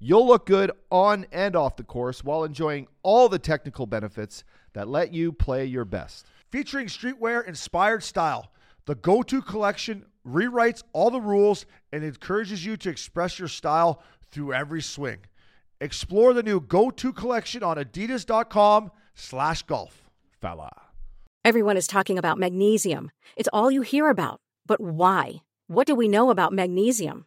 You'll look good on and off the course while enjoying all the technical benefits that let you play your best. Featuring streetwear inspired style, the Go To collection rewrites all the rules and encourages you to express your style through every swing. Explore the new Go To collection on adidas.com slash golf. Fella. Everyone is talking about magnesium. It's all you hear about. But why? What do we know about magnesium?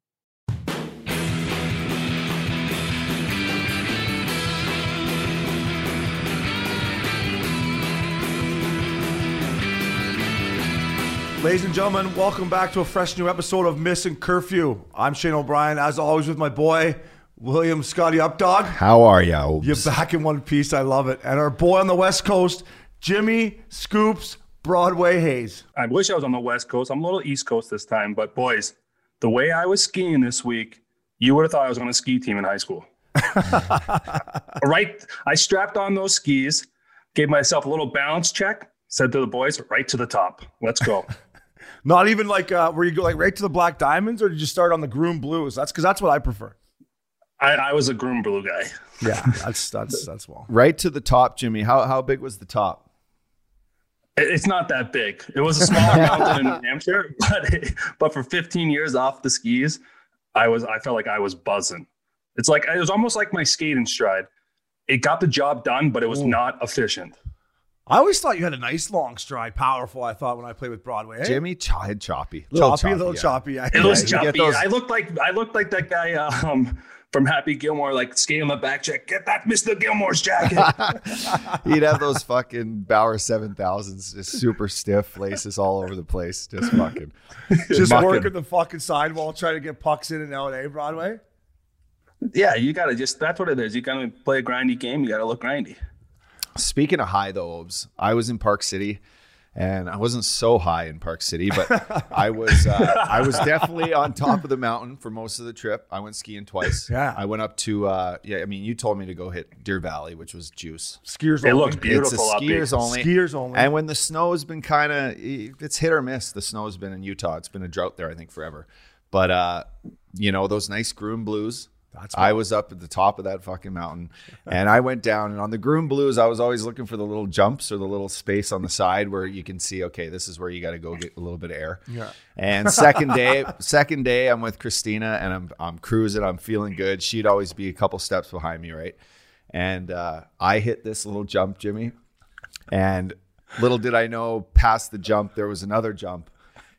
Ladies and gentlemen, welcome back to a fresh new episode of Missing Curfew. I'm Shane O'Brien, as always, with my boy, William Scotty Updog. How are you? You're back in one piece. I love it. And our boy on the West Coast, Jimmy Scoops Broadway Hayes. I wish I was on the West Coast. I'm a little East Coast this time, but boys, the way I was skiing this week, you would have thought I was on a ski team in high school. right, I strapped on those skis, gave myself a little balance check, said to the boys, "Right to the top, let's go." Not even like uh, where you go like right to the Black Diamonds, or did you start on the Groom Blues? That's because that's what I prefer. I, I was a groom blue guy. Yeah, that's that's that's well. Right to the top, Jimmy. How how big was the top? It's not that big. It was a small mountain in New Hampshire, but but for 15 years off the skis, I was I felt like I was buzzing. It's like it was almost like my skating stride. It got the job done, but it was Ooh. not efficient. I always thought you had a nice long stride, powerful. I thought when I played with Broadway, eh? Jimmy ch- had choppy. choppy, a little yeah. choppy. Yeah. It was you choppy. those- I looked like I looked like that guy um, from Happy Gilmore, like skating the back check. Get that Mr. Gilmore's jacket. He'd have those fucking Bauer 7000s, just super stiff laces all over the place. Just fucking. just mucking. working the fucking sidewall, trying to get pucks in in LA Broadway. yeah, you gotta just that's what it is. You gotta play a grindy game. You gotta look grindy. Speaking of high, though, Obes, I was in Park City. And I wasn't so high in Park City, but I was uh, I was definitely on top of the mountain for most of the trip. I went skiing twice. Yeah. I went up to uh, yeah. I mean, you told me to go hit Deer Valley, which was juice. Skiers It only. looks beautiful it's a up here. skiers only. Skiers only. And when the snow has been kind of, it's hit or miss. The snow has been in Utah. It's been a drought there, I think, forever. But uh, you know those nice groom blues. That's I was up at the top of that fucking mountain, and I went down. And on the groom blues, I was always looking for the little jumps or the little space on the side where you can see, okay, this is where you got to go get a little bit of air. Yeah. And second day, second day, I'm with Christina, and I'm I'm cruising. I'm feeling good. She'd always be a couple steps behind me, right? And uh, I hit this little jump, Jimmy, and little did I know, past the jump, there was another jump.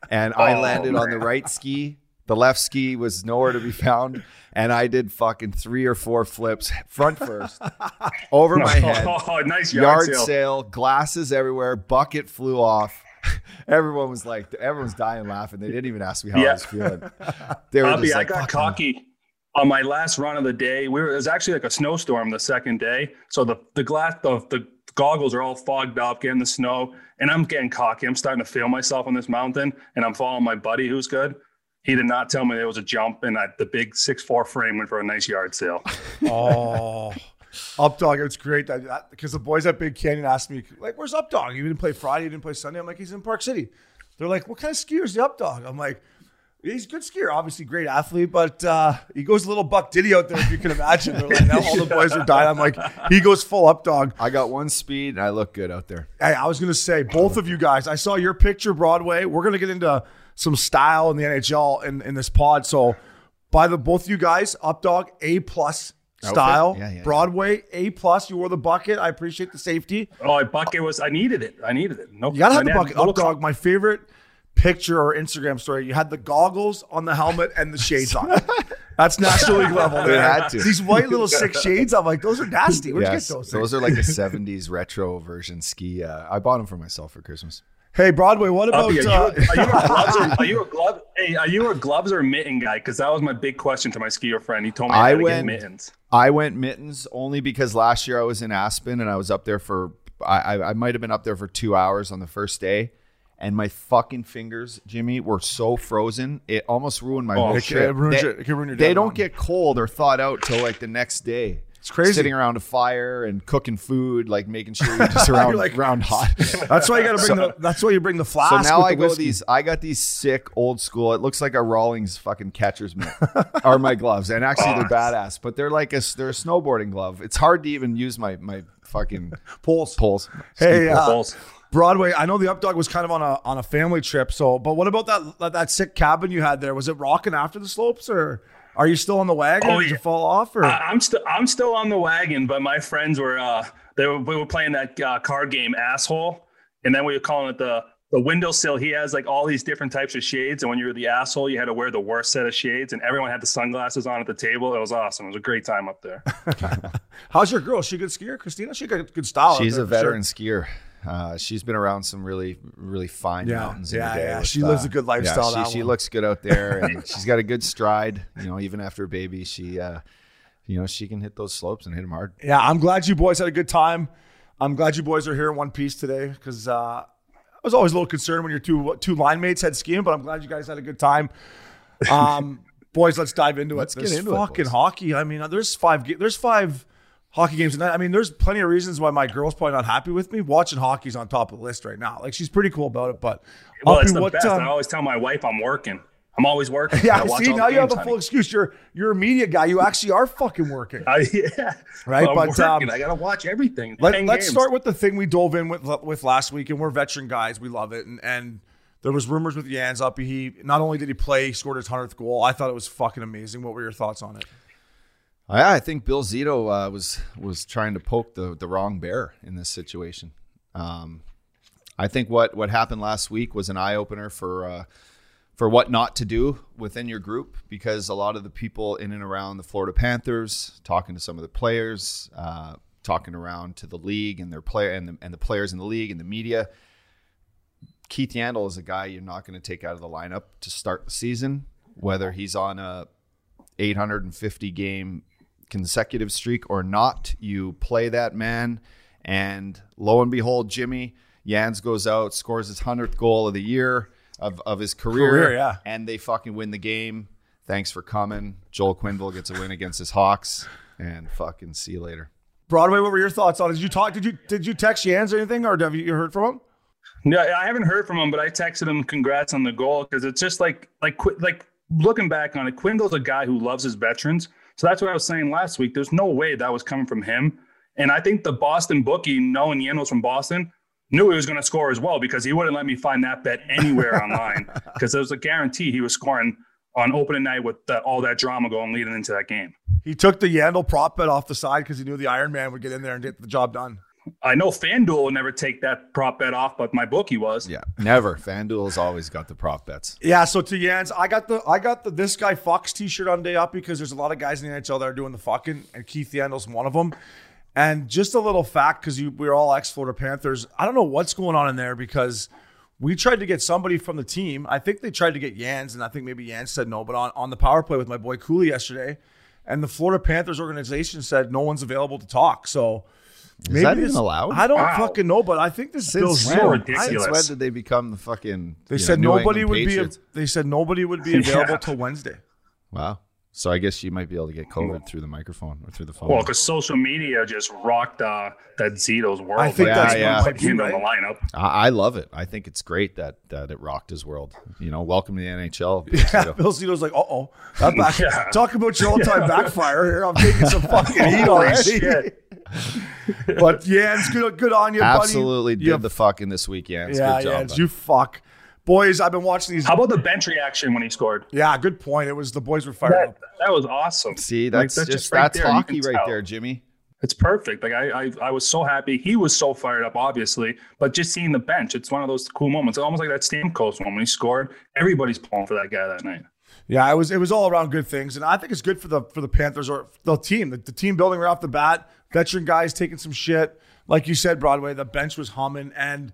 And I Oh, landed on the right ski. The left ski was nowhere to be found. And I did fucking three or four flips front first over my head. Oh, nice yard, Yard sale. sale, glasses everywhere, bucket flew off. Everyone was like, everyone's dying laughing. They didn't even ask me how I was feeling. They were Bobby, just I got "Fuck, cocky on my last run of the day. We were it was actually like a snowstorm the second day, so the the glass the the goggles are all fogged up, getting the snow, and I'm getting cocky. I'm starting to feel myself on this mountain, and I'm following my buddy who's good. He did not tell me there was a jump, and I, the big six four frame went for a nice yard sale. Oh, Updog, it's great that because the boys at Big Canyon asked me like, "Where's Updog? You didn't play Friday, you didn't play Sunday." I'm like, "He's in Park City." They're like, "What kind of skier is the up dog?" I'm like, "He's a good skier, obviously great athlete, but uh, he goes a little buck diddy out there, if you can imagine." Like, now all the boys are dying. I'm like, he goes full up dog. I got one speed and I look good out there. Hey, I was gonna say, both of you guys. I saw your picture, Broadway. We're gonna get into some style in the NHL in, in this pod. So, by the both of you guys, Updog A plus style, Yeah, yeah, yeah. Broadway A plus. You wore the bucket. I appreciate the safety. Oh, a bucket was. I needed it. I needed it. No, You gotta have I the bucket. Updog, My favorite picture or Instagram story. You had the goggles on the helmet and the shades on. That's National League level. They had to. These white little six shades. I'm like, those are nasty. Where'd Yes, you get those? those things? are like the 70s retro version ski. Uh, I bought them for myself for Christmas. Hey, Broadway. What about? Uppy, are, you, uh, are you a gloves or are you a glove? Hey, are you a gloves or a mitten guy? Because that was my big question to my skier friend. He told me I, I went- get mittens. I went mittens only because last year I was in Aspen and I was up there for I, I, I might have been up there for two hours on the first day, and my fucking fingers, Jimmy, were so frozen it almost ruined my Oh, whole it trip. they, your- it can ruin your they don't get cold or thawed out till like the next day. It's crazy. Sitting around a fire and cooking food, like making sure you're just around like- around hot. That's why you got to bring the. That's why you bring the flask. So now I the go whiskey. these. I got these sick old school. It looks like a Rawlings fucking catcher's mitt are my gloves, and actually they're badass. But they're like a they're a snowboarding glove. It's hard to even use my my fucking poles. poles. Hey, uh, Balls. Broadway. I know the updog was kind of on a on a family trip. So, but what about that, that sick cabin you had there? Was it rocking after the slopes, or are you still on the wagon? Oh, Did you yeah. fall off? Or I- I'm still I'm still on the wagon, but my friends were uh they were, we were playing that uh, card game asshole, and then we were calling it the the windowsill. He has like all these different types of shades, and when you were the asshole, you had to wear the worst set of shades, and everyone had the sunglasses on at the table. It was awesome. It was a great time up there. how's your girl? Is she a good skier, Christina? She got good style. She's a for sure. veteran skier. Uh, she's been around some really really fine Yeah, mountains. in yeah, day yeah. with, She lives uh, a good lifestyle, Yeah, she, she looks good out there, and she's got a good stride. You know, even after a baby, she uh, you know she can hit those slopes and hit them hard. Yeah, I'm glad you boys had a good time. I'm glad you boys are here in one piece today because uh, I was always a little concerned when your two two line mates had skiing, but I'm glad you guys had a good time. Um, boys, let's dive into Let's it. get There's into it, fucking hockey. I mean, there's five there's five hockey games tonight. I mean, there's plenty of reasons why my girl's probably not happy with me. Watching hockey's on top of the list right now. Like she's pretty cool about it, but Well, it's the what, best. um, I always tell my wife I'm working. I'm always working. yeah, I see now you have a full honey. excuse. You're you're a media guy. You actually are fucking working. I, yeah, Right, I'm but, um, I gotta watch everything. Let, 10 us start with the thing we dove in with with last week, and we're veteran guys. We love it, and and there was rumors with Jans up. He not only did he play, he scored his hundredth goal. I thought it was fucking amazing. What were your thoughts on it? I, I think Bill Zito uh, was was trying to poke the the wrong bear in this situation. Um, I think what what happened last week was an eye opener for uh, for what not to do within your group because a lot of the people in and around the Florida Panthers, talking to some of the players, uh, talking around to the league and their player and the, and the players in the league and the media. Keith Yandle is a guy you're not going to take out of the lineup to start the season, whether he's on a 850 game consecutive streak or not. You play that man, and lo and behold, Jimmy Yans goes out, scores his hundredth goal of the year of, of his career, Career, yeah. and they fucking win the game. Thanks for coming. Joel Quenneville gets a win against his Hawks, and fucking see you later. Broadway, what were your thoughts on it? Did you talk? Did you did you text Yans or anything, or have you heard from him? No, I haven't heard from him, but I texted him congrats on the goal because it's just like like like looking back on it, Quenneville's a guy who loves his veterans. So that's what I was saying last week. There's no way that was coming from him. And I think the Boston bookie, knowing Yandle's from Boston, knew he was going to score as well because he wouldn't let me find that bet anywhere online because there was a guarantee he was scoring on opening night with that, all that drama going leading into that game. He took the Yandle prop bet off the side because he knew the Iron Man would get in there and get the job done. I know FanDuel will never take that prop bet off, but my bookie was. Yeah, never. FanDuel's always got the prop bets. Yeah, so to Yans, I got the I got the this guy Fox T-shirt on day up because there's a lot of guys in the NHL that are doing the fucking, and Keith Yandle's one of them. And just a little fact, because we're all ex Florida Panthers. I don't know what's going on in there because we tried to get somebody from the team. I think they tried to get Yans, and I think maybe Yans said no. But on, on the power play with my boy Cooley yesterday, and the Florida Panthers organization said no one's available to talk. So Is that even allowed? I don't Wow. fucking know, but I think this Bill Since Zito- when? ridiculous. Since when did they become the fucking? They you know, said New nobody would Patriots? be. They said nobody would be available Yeah. till Wednesday. Wow. So I guess you might be able to get COVID through the microphone or through the phone. Well, because social media just rocked uh, that Zito's world. I think Yeah, that's yeah. what put might be in the lineup. I, I love it. I think it's great that that it rocked his world. You know, welcome to the NHL. Yeah, Bill Zito's like, uh oh. Back- Yeah. Talk about your all time backfire here. I'm taking some fucking heat Holy already. Shit. But yeah, it's good, good on you, buddy. Absolutely You did the fucking this weekend. Yeah, Good job, yeah, buddy. you fuck. Boys, I've been watching these. How about the bench reaction when he scored? Yeah, good point. It was the boys were fired That, up. that was awesome. See, Like, that's, just, right that's there. You hockey right tell. there, Jimmy. It's perfect. Like I, I, I was so happy. He was so fired up, obviously. But just seeing the bench, it's one of those cool moments. Almost like that Stamkos one when he scored. Everybody's pulling for that guy that night. Yeah, it was it was all around good things, and I think it's good for the for the Panthers or the team, the, the team building right off the bat. Veteran guys taking some shit, like you said, Broadway. The bench was humming, and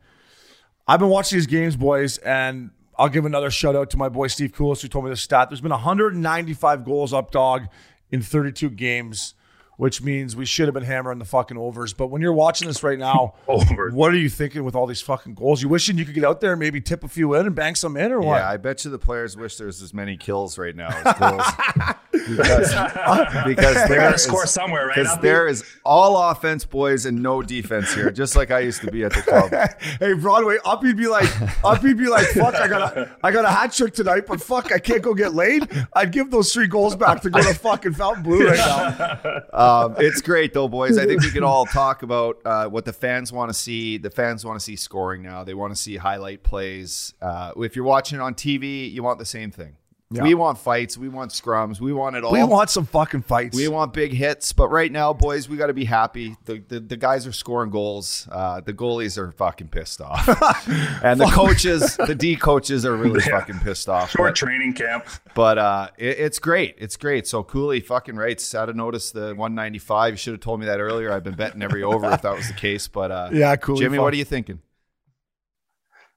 I've been watching these games, boys, and I'll give another shout out to my boy Steve Koulis who told me the stat. There's been 195 goals up dog in 32 games, which means we should have been hammering the fucking overs. But when you're watching this right now, Over. what are you thinking with all these fucking goals? You wishing you could get out there and maybe tip a few in and bank some in, or what? Yeah, I bet you the players wish there's as many kills right now as goals. because because They there got to score somewhere, right? because Uppy? there is all offense, boys, and no defense here, just like I used to be at the club. hey Broadway, up he'd be like, up he'd be like, fuck, I got a, I got a hat trick tonight, but fuck, I can't go get laid. I'd give those three goals back to go to fucking Fontainebleau right now. Um, it's great though, boys. I think we could all talk about uh, what the fans want to see. The fans want to see scoring now. They want to see highlight plays. Uh, if you're watching it on TV, you want the same thing. Yeah. We want fights. We want scrums. We want it all. We want some fucking fights. We want big hits, but right now, boys, we got to be happy. The, the the guys are scoring goals. Uh, the goalies are fucking pissed off, and the coaches, the D coaches, are really Yeah. fucking pissed off. short But, training camp. but uh, it, it's great. It's great. So Cooley fucking writes out of notice the 195. You should have told me that earlier. I've been betting every over if that was the case. But uh, Yeah, Cooley, Jimmy, fuck. what are you thinking?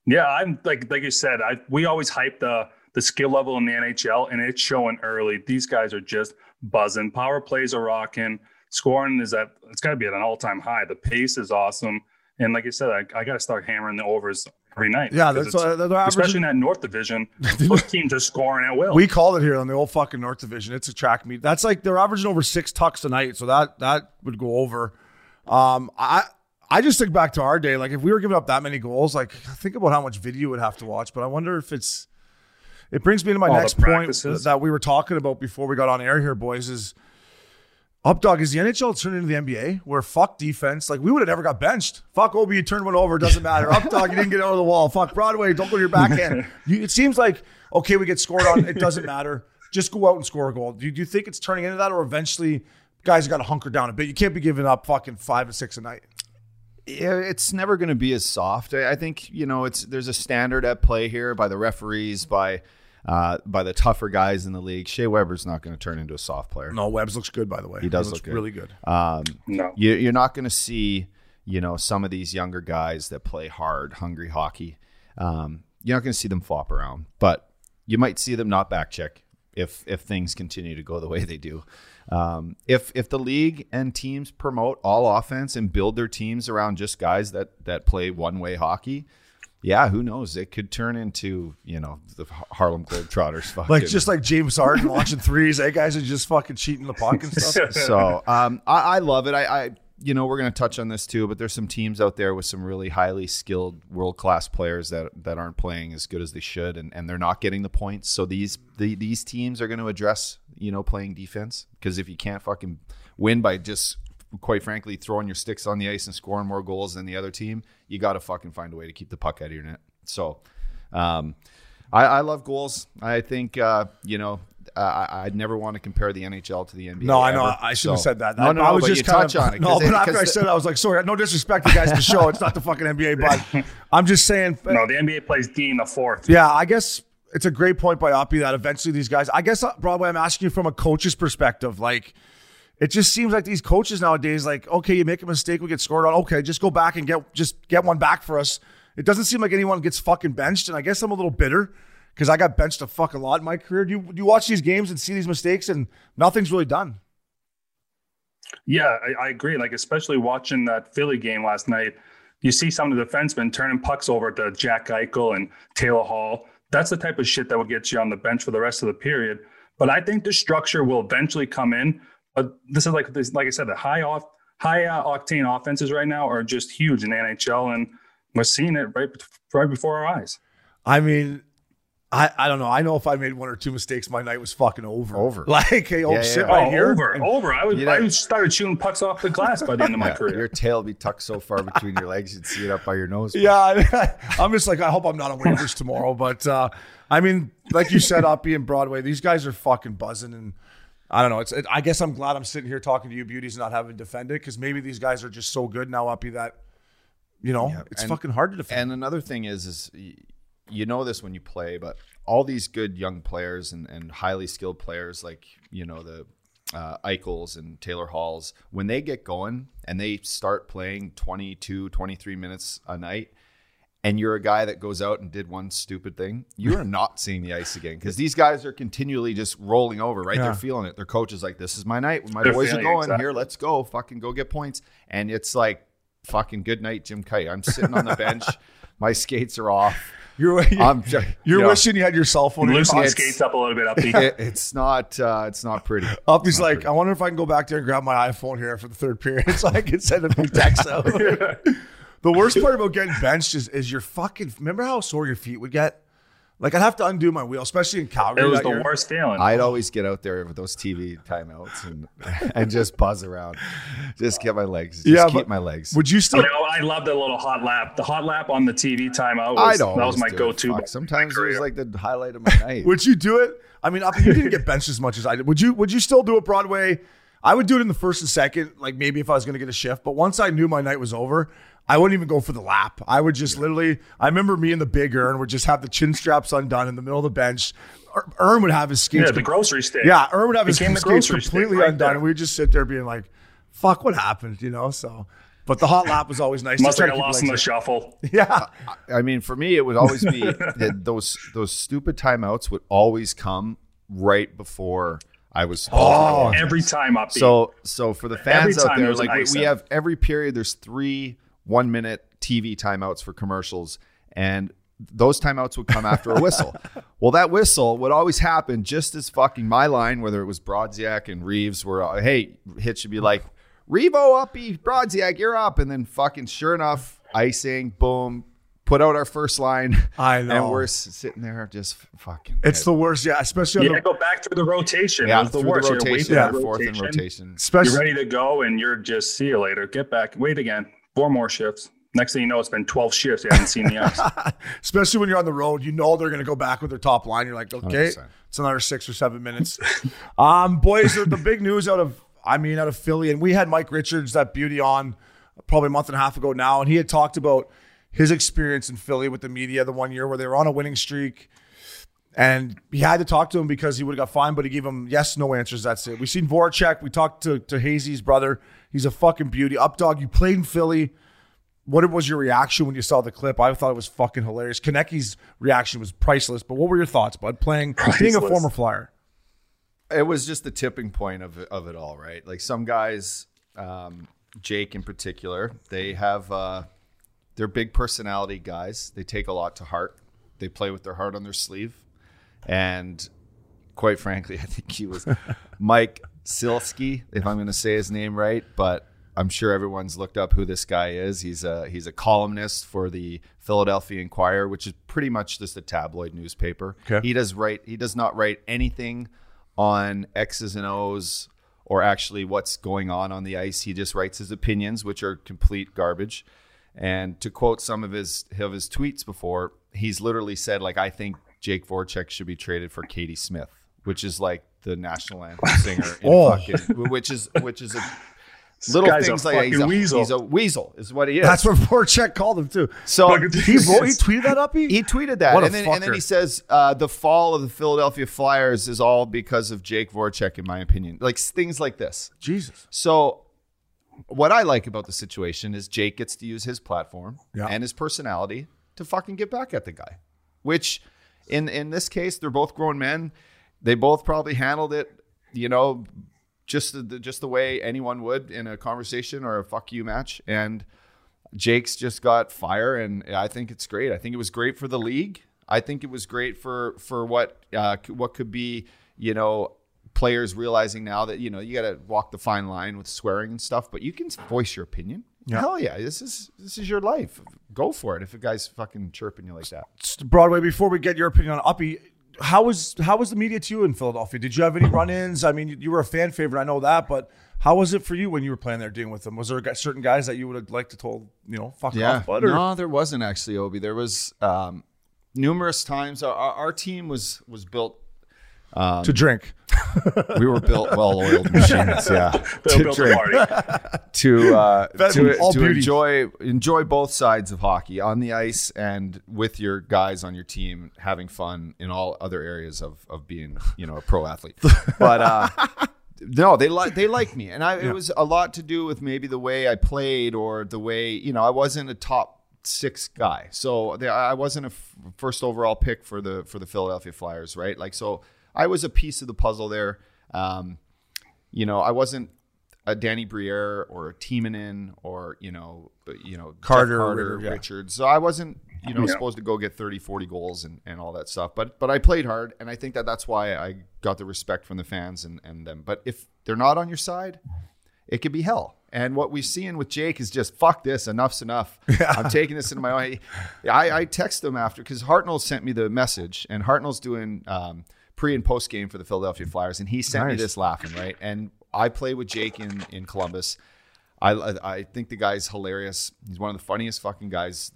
Yeah, I'm like like you said. I we always hype the the skill level in the NHL, and it's showing early. These guys are just buzzing. Power plays are rocking. Scoring is at it's got to be at an all time high. The pace is awesome, and like I said, I, I got to start hammering the overs every night. Yeah, that's averaging- especially in that North Division. those teams are scoring at will. We called it here on the old fucking North Division. It's a track meet. That's like they're averaging over six tucks a night, so that that would go over. Um, I I just think back to our day. Like if we were giving up that many goals, like think about how much video would have to watch. But I wonder if it's. It brings me to my All next point that we were talking about before we got on air here, boys. Is Updog is the NHL turned into the NBA where fuck defense. Like we would have never got benched. Fuck Obi, you turned one over, doesn't matter. Updog, you didn't get out of the wall. Fuck Broadway, don't go to your backhand. You, it seems like okay, we get scored on. It doesn't matter. Just go out and score a goal. Do you, do you think it's turning into that, or eventually guys got to hunker down a bit? You can't be giving up fucking five or six a night. Yeah, it's never going to be as soft. I I think you know it's there's a standard at play here by the referees, by uh, by the tougher guys in the league. Shea Weber's not going to turn into a soft player. No, Webbs looks good by the way. He does looks look good. really good. Um, no, you, you're not going to see you know some of these younger guys that play hard, hungry hockey. Um, you're not going to see them flop around, but you might see them not back check if if things continue to go the way they do. Um, if if the league and teams promote all offense and build their teams around just guys that that play one way hockey, yeah, who knows? It could turn into you know the Harlem Globetrotters. Fucking, Like just like James Harden launching threes. Hey guys are just fucking cheating the puck and stuff. so um, I, I love it. I, I you know we're going to touch on this too, but there's some teams out there with some really highly skilled world class players that that aren't playing as good as they should, and, and they're not getting the points. So these the, these teams are going to address you know playing defense because if you can't fucking win by just quite frankly throwing your sticks on the ice and scoring more goals than the other team, you got to fucking find a way to keep the puck out of your net. So. Um, I, I love goals. I think uh, you know uh, I- I'd never want to compare the NHL to the NBA. No, I know. ever. I shouldn't So- have said that. No, I, no, I was but just you kind touch of, on it. No, 'cause but after I said it, I was like, sorry, no disrespect to guys in the show. It's not the fucking NBA, but I'm just saying. no, the NBA plays D in the fourth. Yeah, I guess it's a great point by Oppie that eventually these guys. I guess uh, Broadway. I'm asking you from a coach's perspective. Like, it just seems like these coaches nowadays, like, okay, you make a mistake, we get scored on. Okay, just go back and get just get one back for us. It doesn't seem like anyone gets fucking benched, and I guess I'm a little bitter because I got benched a fuck a lot in my career. Do you do you watch these games and see these mistakes and nothing's really done? Yeah, I, I agree. Like especially watching that Philly game last night, you see some of the defensemen turning pucks over to Jack Eichel and Taylor Hall. That's the type of shit that will get you on the bench for the rest of the period. But I think the structure will eventually come in. But this is like this, like I said, the high off, high uh, octane offenses right now are just huge in the NHL, and we're seeing it right right before our eyes. I mean, I, I don't know. I know if I made one or two mistakes, my night was fucking over. Over. Like, hey, oh, Yeah, sit yeah. right oh, here. over, and- over. I was, You know- I started shooting pucks off the glass by the end of my Yeah, career. Your tail would be tucked so far between your legs, you'd see it up by your nose. Yeah, I'm just like, I hope I'm not on waivers tomorrow. But uh, I mean, like you said, Uppy and Broadway, these guys are fucking buzzing, and I don't know. It's. It, I guess I'm glad I'm sitting here talking to you, beauties, not having to defend it because maybe these guys are just so good now, Uppy, that you know Yeah, it's and- fucking hard to defend. And another thing is, is you know this when you play, but all these good young players and, and highly skilled players like you know the uh, Eichels and Taylor Halls, when they get going and they start playing 22, 23 minutes a night, and you're a guy that goes out and did one stupid thing, you are not seeing the ice again because these guys are continually just rolling over, right? Yeah. They're feeling it. Their coach is like, "This is my night. My They're boys are going exactly. here. Let's go. Fucking go get points." And it's like, "Fucking good night, Jim Kite." I'm sitting on the bench. my skates are off. you're you're, I'm just, you're you know, wishing you had your cell phone. in your Loosen the skates up a little bit, Uppy. it- it's not. Uh, it's not pretty. Uppy's like, I wonder if I can go back there and grab my iPhone here for the third period so I can send a few texts out. The worst part about getting benched is, is your fucking. Remember how sore your feet would get? Like I'd have to undo my wheel, especially in Calgary. It was the year. worst feeling. I'd always get out there with those TV timeouts and and just buzz around, just get my legs, just Yeah, keep my legs. Would you You still? know, I love the little hot lap. The hot lap on the TV timeout I was, don't. that was my go-to. Fuck, Sometimes it was like the highlight of my night. Would you do it? I mean, you didn't get benched as much as I did. Would you? Would you still do it Broadway? I would do it in the first and second, like maybe if I was going to get a shift. But once I knew my night was over, I wouldn't even go for the lap. I would just literally. I remember me and the big Ern would just have the chin straps undone in the middle of the bench. Er- Ern would have his skates. yeah, the grocery stick. yeah, Ern would have his Became skates completely right undone, there. and we would just sit there being like, "Fuck, what happened?" You know. So, but the hot lap was always nice. Must Just have got lost in the shuffle. Yeah, I mean, for me, it would always be that those those stupid timeouts would always come right before I was supposed to go on. Every time up. So so for the fans out there, there's an like we, we have every period. There's three one minute TV timeouts for commercials, and those timeouts would come after a whistle. well, that whistle would always happen just as fucking my line, whether it was Brodziak and Reaves, were uh, hey, hit should be like Revo uppy Brodziak, you're up, and then fucking sure enough, icing, boom. Put out our first line. I know. And we're sitting there just fucking. it's the worst. Yeah, especially on yeah, the, go back through the rotation. yeah, it was the through worst. the You had to wait rotation, Yeah. the fourth and rotation. rotation. especially You're ready to go, and you're just see you later. Get back. Wait again. Four more shifts. Next thing you know, it's been 12 shifts. You haven't seen the ice. especially when you're on the road, you know they're going to go back with their top line. You're like, okay, 100%. it's another six or seven minutes. um, boys, the the big news out of, I mean, out of Philly, and we had Mike Richards, that beauty, on probably a month and a half ago now, and he had talked about his experience in Philly with the media the one year where they were on a winning streak. And he had to talk to him because he would have got fined, but he gave him yes, no answers. That's it. We've seen Voracek. We talked to to Hazy's brother. He's a fucking beauty. Updog, you played in Philly. What was your reaction when you saw the clip? I thought it was fucking hilarious. Kanecki's reaction was priceless. But what were your thoughts, bud? Playing, being a former Flyer. it was just the tipping point of of it all, right? Like some guys, um, Jake in particular, they have uh, they're big personality guys. They take a lot to heart. They play with their heart on their sleeve, and quite frankly, I think he was Mike Sielski, if I'm going to say his name right, but. I'm sure everyone's looked up who this guy is. He's a he's a columnist for the Philadelphia Inquirer, which is pretty much just a tabloid newspaper. Okay. He does write he does not write anything on X's and O's or actually what's going on on the ice. He just writes his opinions, which are complete garbage. And to quote some of his of his tweets before, he's literally said like, "I think Jake Voracek should be traded for Katie Smith," which is like the national anthem singer, in Oh. fucking, which is which is a little things like he's a, weasel. he's a weasel is what he is. That's what Voracek called him too. so He, he tweeted that up. He, he tweeted that, and then, and then he says uh, the fall of the Philadelphia Flyers is all because of Jake Voracek, in my opinion. Like things like this. Jesus. So, what I like about the situation is Jake gets to use his platform Yeah. and his personality to fucking get back at the guy. Which, in in this case, they're both grown men. They both probably handled it, you know, just the, just the way anyone would in a conversation or a fuck you match. And Jake's just got fire, and I think it's great. I think it was great for the league. I think it was great for for what uh, what could be you know, players realizing now that you know you got to walk the fine line with swearing and stuff, but you can voice your opinion. Hell yeah, this is this is your life. Go for it. If a guy's fucking chirping you like that. Broadway. Before we get your opinion on Uppy, how was how was the media to you in Philadelphia? Did you have any run-ins? I mean, you, you were a fan favorite, I know that, but how was it for you when you were playing there, dealing with them? Was there certain guys that you would have liked to told, you know, fuck off, bud? Or? No, there wasn't actually, Obi. There was um, numerous times. Our, our team was was built. Um, to drink. we were built well-oiled machines. Yeah, to drink. to uh, to, to beauty. enjoy enjoy both sides of hockey on the ice and with your guys on your team having fun in all other areas of of being you know a pro athlete. But uh, no, they like they like me, and I, it was a lot to do with maybe the way I played or the way you know I wasn't a top six guy, so they, I wasn't a f- first overall pick for the for the Philadelphia Flyers, right? Like so, I was a piece of the puzzle there. Um, you know, I wasn't a Danny Briere or a Timonen or you know, you know, Carter, Carter, yeah. Richards. So I wasn't you know Yeah. supposed to go get 30, 40 goals and, and all that stuff. But but I played hard, and I think that that's why I got the respect from the fans and and them. But if they're not on your side, it could be hell. And what we've seen with Jake is just fuck this, enough's enough. I'm taking this into my own. I, I text him after because Hartnell sent me the message, and Hartnell's doing um, pre and post game for the Philadelphia Flyers, and he sent me this laughing right. And I play with Jake in in Columbus. I, I think the guy's hilarious. He's one of the funniest fucking guys.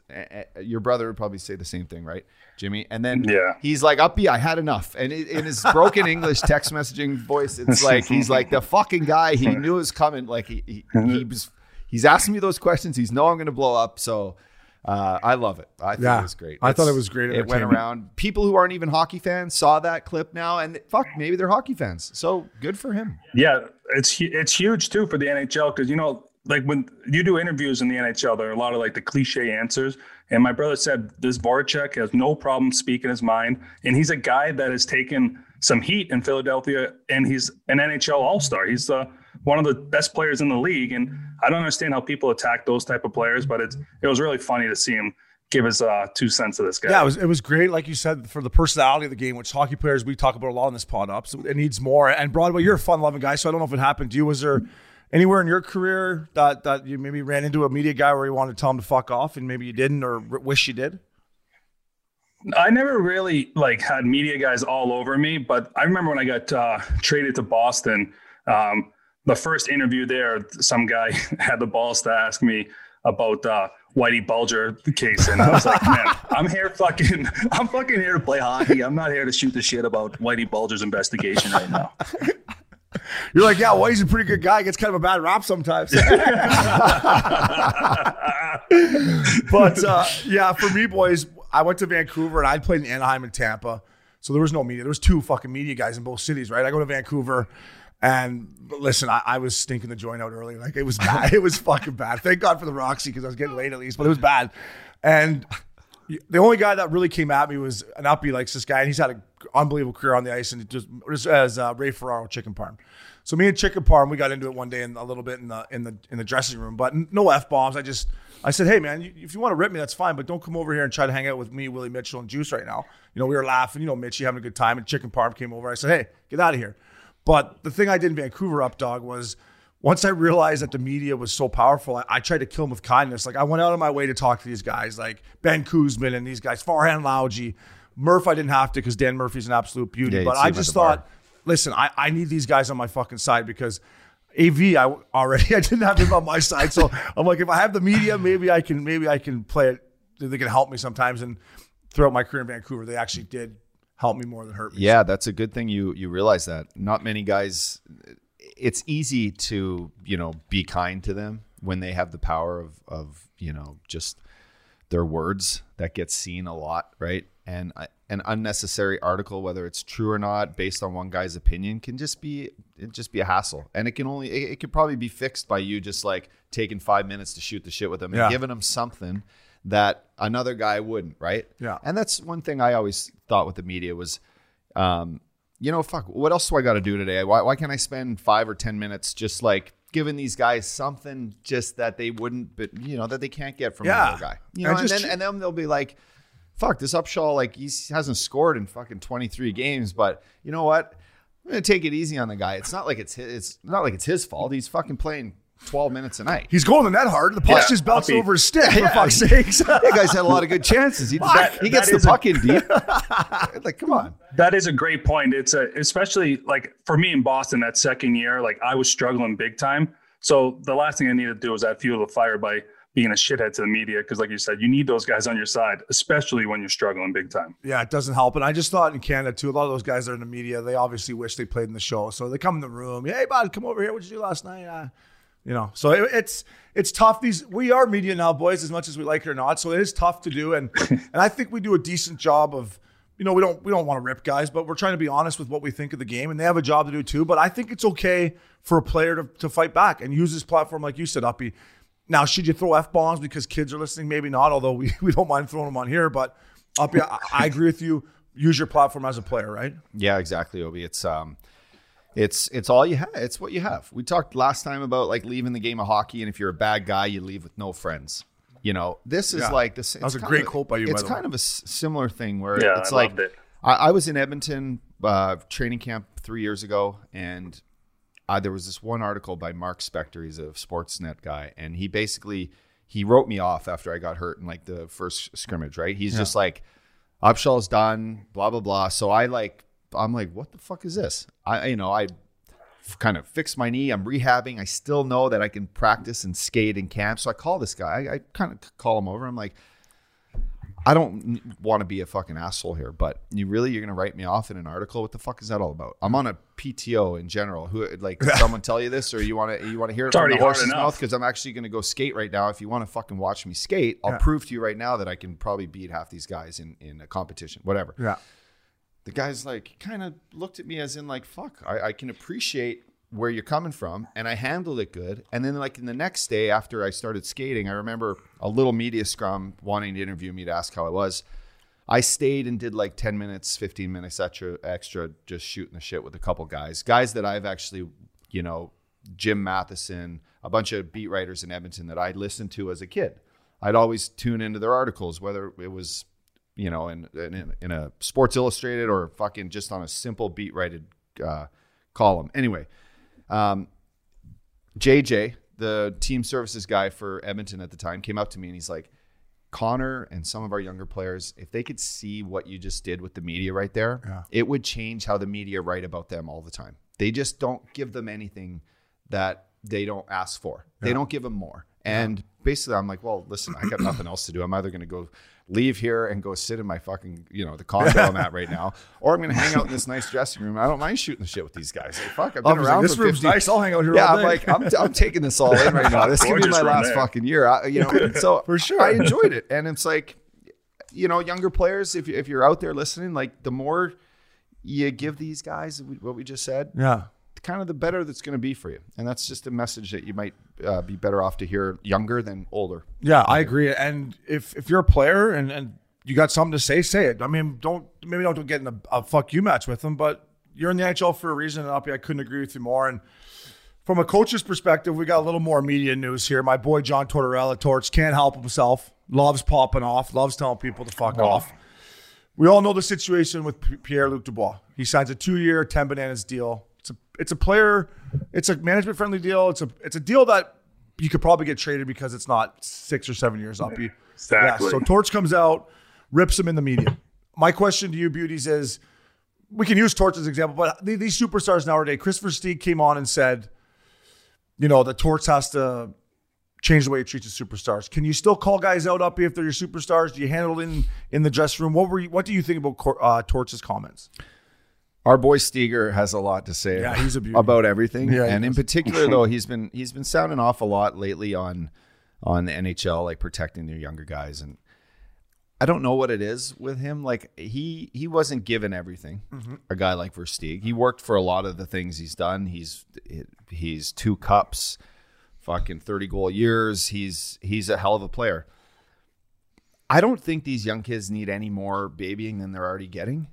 Your brother would probably say the same thing, right, Jimmy? And then Yeah. he's like, "Uppy, I had enough." And in his broken English text messaging voice, it's like he's like the fucking guy. He knew it was coming. Like he he, he was. He's asking me those questions. He's know I'm going to blow up. So uh, I love it. I think Yeah. it was great. I thought it was great It went around. People who aren't even hockey fans saw that clip now, and fuck, maybe they're hockey fans. So good for him. Yeah, it's it's huge too for the NHL because you know, like when you do interviews in the NHL, there are a lot of like the cliche answers. And my brother said this Voracek has no problem speaking his mind, and he's a guy that has taken some heat in Philadelphia, and he's an NHL All Star. He's uh, one of the best players in the league, and I don't understand how people attack those type of players, but it's it was really funny to see him give his uh, two cents to this guy. Yeah, it was it was great, like you said, for the personality of the game, which hockey players we talk about a lot in this pod up. So it needs more. And Broadway, you're a fun loving guy, so I don't know if it happened to you. Was there anywhere in your career that that you maybe ran into a media guy where you wanted to tell him to fuck off, and maybe you didn't, or wish you did? I never really like had media guys all over me, but I remember when I got uh, traded to Boston, um, the first interview there, some guy had the balls to ask me about uh, Whitey Bulger case, and I was like, man, I'm here fucking, I'm fucking here to play hockey. I'm not here to shoot the shit about Whitey Bulger's investigation right now. You're like, yeah, well, he's a pretty good guy. Gets kind of a bad rap sometimes. but uh, yeah, for me, boys, I went to Vancouver and I played in Anaheim and Tampa. So there was no media. There was two fucking media guys in both cities, right? I go to Vancouver and listen, I, I was stinking the joint out early. Like it was bad. it was fucking bad. Thank God for the Roxy because I was getting late at least, but it was bad. And the only guy that really came at me was an uppy likes this guy, and he's had an unbelievable career on the ice, and just, just as uh, Ray Ferraro, Chicken Parm. So me and Chicken Parm, we got into it one day in a little bit in the in the in the dressing room, but no f bombs. I just I said, hey man, if you want to rip me, that's fine, but don't come over here and try to hang out with me, Willie Mitchell, and Juice right now. You know, we were laughing, you know, Mitchy having a good time, and Chicken Parm came over. I said, hey, get out of here. But the thing I did in Vancouver, up dog, was once I realized that the media was so powerful, I, I tried to kill them with kindness. Like I went out of my way to talk to these guys, like Ben Kuzma and these guys, Farhan Lalji. Murph, I didn't have to because Dan Murphy's an absolute beauty. Yeah, but I just bar. thought, listen, I, I need these guys on my fucking side because AV, I already I didn't have them on my side. So I'm like, if I have the media, maybe I can maybe I can play it. They can help me sometimes. And throughout my career in Vancouver, they actually did help me more than hurt me. Yeah, that's a good thing you you realize that. Not many guys it's easy to, you know, be kind to them when they have the power of of, you know, just their words that gets seen a lot, right? And I- an unnecessary article whether it's true or not based on one guy's opinion can just be it just be a hassle. And it can only it, it could probably be fixed by you just like taking 5 minutes to shoot the shit with them and Yeah. giving them something that another guy wouldn't, right? Yeah. And that's one thing I always thought with the media was um, you know, fuck, what else do I got to do today? Why, why can't I spend five or 10 minutes just like giving these guys something just that they wouldn't, but you know, that they can't get from Yeah. another guy? You And know, and, just then, and then they'll be like, fuck, this Upshall, like he hasn't scored in fucking 23 games, but you know what? I'm gonna take it easy on the guy. It's not like it's his, it's not like it's his fault. He's fucking playing 12 minutes a night. He's going the net hard. The puck Yeah, just bounced Uppy. over his stick, for Yeah. fuck's sakes. That guy's had a lot of good chances. He, That- he gets the is a- puck in deep. like, come on. That is a great point. It's a, especially like for me in Boston that second year, like I was struggling big time. So the last thing I needed to do was add fuel to the fire by being a shithead to the media. Cause like you said, you need those guys on your side, especially when you're struggling big time. Yeah, it doesn't help. And I just thought in Canada too, a lot of those guys that are in the media, they obviously wish they played in the show. So they come in the room, hey bud, come over here. What'd you do last night? Uh, you know, so it, it's it's tough. These we are media now, boys, as much as we like it or not. So it is tough to do, and and I think we do a decent job of. You know, we don't we don't want to rip guys, but we're trying to be honest with what we think of the game, and they have a job to do too. But I think it's okay for a player to, to fight back and use his platform, like you said, Uppy. Now, should you throw f bombs because kids are listening? Maybe not. Although we, we don't mind throwing them on here, but Uppy, I, I agree with you. Use your platform as a player, right? Yeah, exactly, Obi. It's um, it's it's all you have. It's what you have. We talked last time about like leaving the game of hockey, and if you're a bad guy, you leave with no friends. You know, this is Yeah. like this. That was it's a great of- quote by you, by It's the way. kind of a similar thing where Yeah, it's I like it. I, I was in Edmonton uh, training camp three years ago, and uh, there was this one article by Mark Spector. He's a Sportsnet guy, and he basically he wrote me off after I got hurt in like the first scrimmage. Right? He's just like, Upshall's done, blah blah blah. So I like, I'm like, what the fuck is this? I you know I f- kind of fixed my knee. I'm rehabbing. I still know that I can practice and skate in camp. So I call this guy. I, I kind of call him over. I'm like, I don't want to be a fucking asshole here, but you really you're gonna write me off in an article? What the fuck is that all about? I'm on a PTO in general. Who like someone tell you this, or you want to you want to hear it It's from already the horse's mouth? Because I'm actually gonna go skate right now. If you want to fucking watch me skate, I'll prove to you right now that I can probably beat half these guys in in a competition, whatever Yeah. The guy's like kind of looked at me as in like fuck I, I can appreciate where you're coming from and i handled it good. And then like in the next day after i started skating i remember a little media scrum wanting to interview me to ask how i was. I stayed and did like 10 minutes 15 minutes extra extra just shooting the shit with a couple guys. Guys that i've actually you know jim matheson a bunch of beat writers in edmonton that i listened to as a kid. I'd always tune into their articles whether it was you know, in in, in a Sports Illustrated or fucking just on a simple beat rated uh, column. Anyway, um, JJ, the team services guy for Edmonton at the time, came up to me and he's like, Connor and some of our younger players, if they could see what you just did with the media right there, Yeah. it would change how the media write about them all the time. They just don't give them anything that they don't ask for. They don't give them more. And basically, I'm like, well, listen, I got nothing else to do. I'm either going to go leave here and go sit in my fucking, you know, the condo I'm at right now, or I'm going to hang out in this nice dressing room. I don't mind shooting the shit with these guys. Like, fuck, I've been Uppy's like, around this room's 50 nice. I'll hang out here yeah, I'm like, I'm, I'm taking this all in right now. This could be my last there. fucking year. I, you know, so For sure. I enjoyed it, and it's like, you know, younger players, if if you're out there listening, like the more you give these guys what we just said, yeah. Kind of the better that's going to be for you. And that's just a message that you might uh, be better off to hear younger than older. Yeah, I agree. And if if you're a player and, and you got something to say, say it. I mean, don't maybe don't get in a, a fuck you match with them, but you're in the NHL for a reason. And Uppy, I couldn't agree with you more. And from a coach's perspective, we got a little more media news here. My boy John Tortorella, Torch, can't help himself. Loves popping off. Loves telling people to fuck off. We all know the situation with Pierre Luc Dubois. He signs a two-year, ten bananas deal. It's a player, it's a management-friendly deal. It's a it's a deal that you could probably get traded because it's not six or seven years up. You- Exactly. Yeah, so Torch comes out, rips him in the media. My question to you, beauties, is we can use Torch as an example, but these superstars nowadays, Kris Versteeg came on and said, you know, the Torch has to change the way he treats his superstars. Can you still call guys out up if they're your superstars? Do you handle it in in the dressing room? What were you, what do you think about uh, Torch's comments? Our boy Steger has a lot to say Yeah, he's a beauty. about everything. Yeah, and in particular though, he's been he's been sounding off a lot lately on on the NHL like protecting their younger guys and I don't know what it is with him. Like he he wasn't given everything. Mm-hmm. A guy like Versteeg, he worked for a lot of the things he's done. He's he's two cups, fucking thirty goal years. He's he's a hell of a player. I don't think these young kids need any more babying than they're already getting.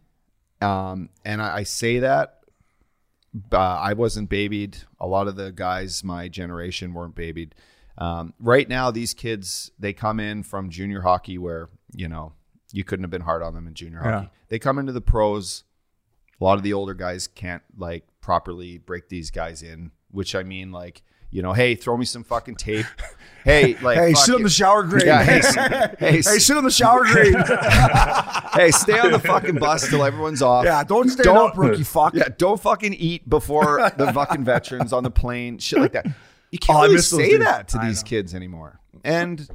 Um, and I, I say that uh, I wasn't babied. A lot of the guys my generation weren't babied. Um, right now, these kids they come in from junior hockey where you know you couldn't have been hard on them in junior Yeah. hockey. They come into the pros A lot of the older guys can't like properly break these guys in, which I mean, like, you know, hey, throw me some fucking tape. Hey, like, Hey, sit on the shower grate. Yeah, hey, hey, hey, sit on the shower grate. hey, stay on the fucking bus till everyone's off. yeah, don't stand Don't- up, rookie fuck. Yeah, don't fucking eat before the fucking veterans on the plane, shit like that. You can't Oh, really say that to I these know. kids anymore. And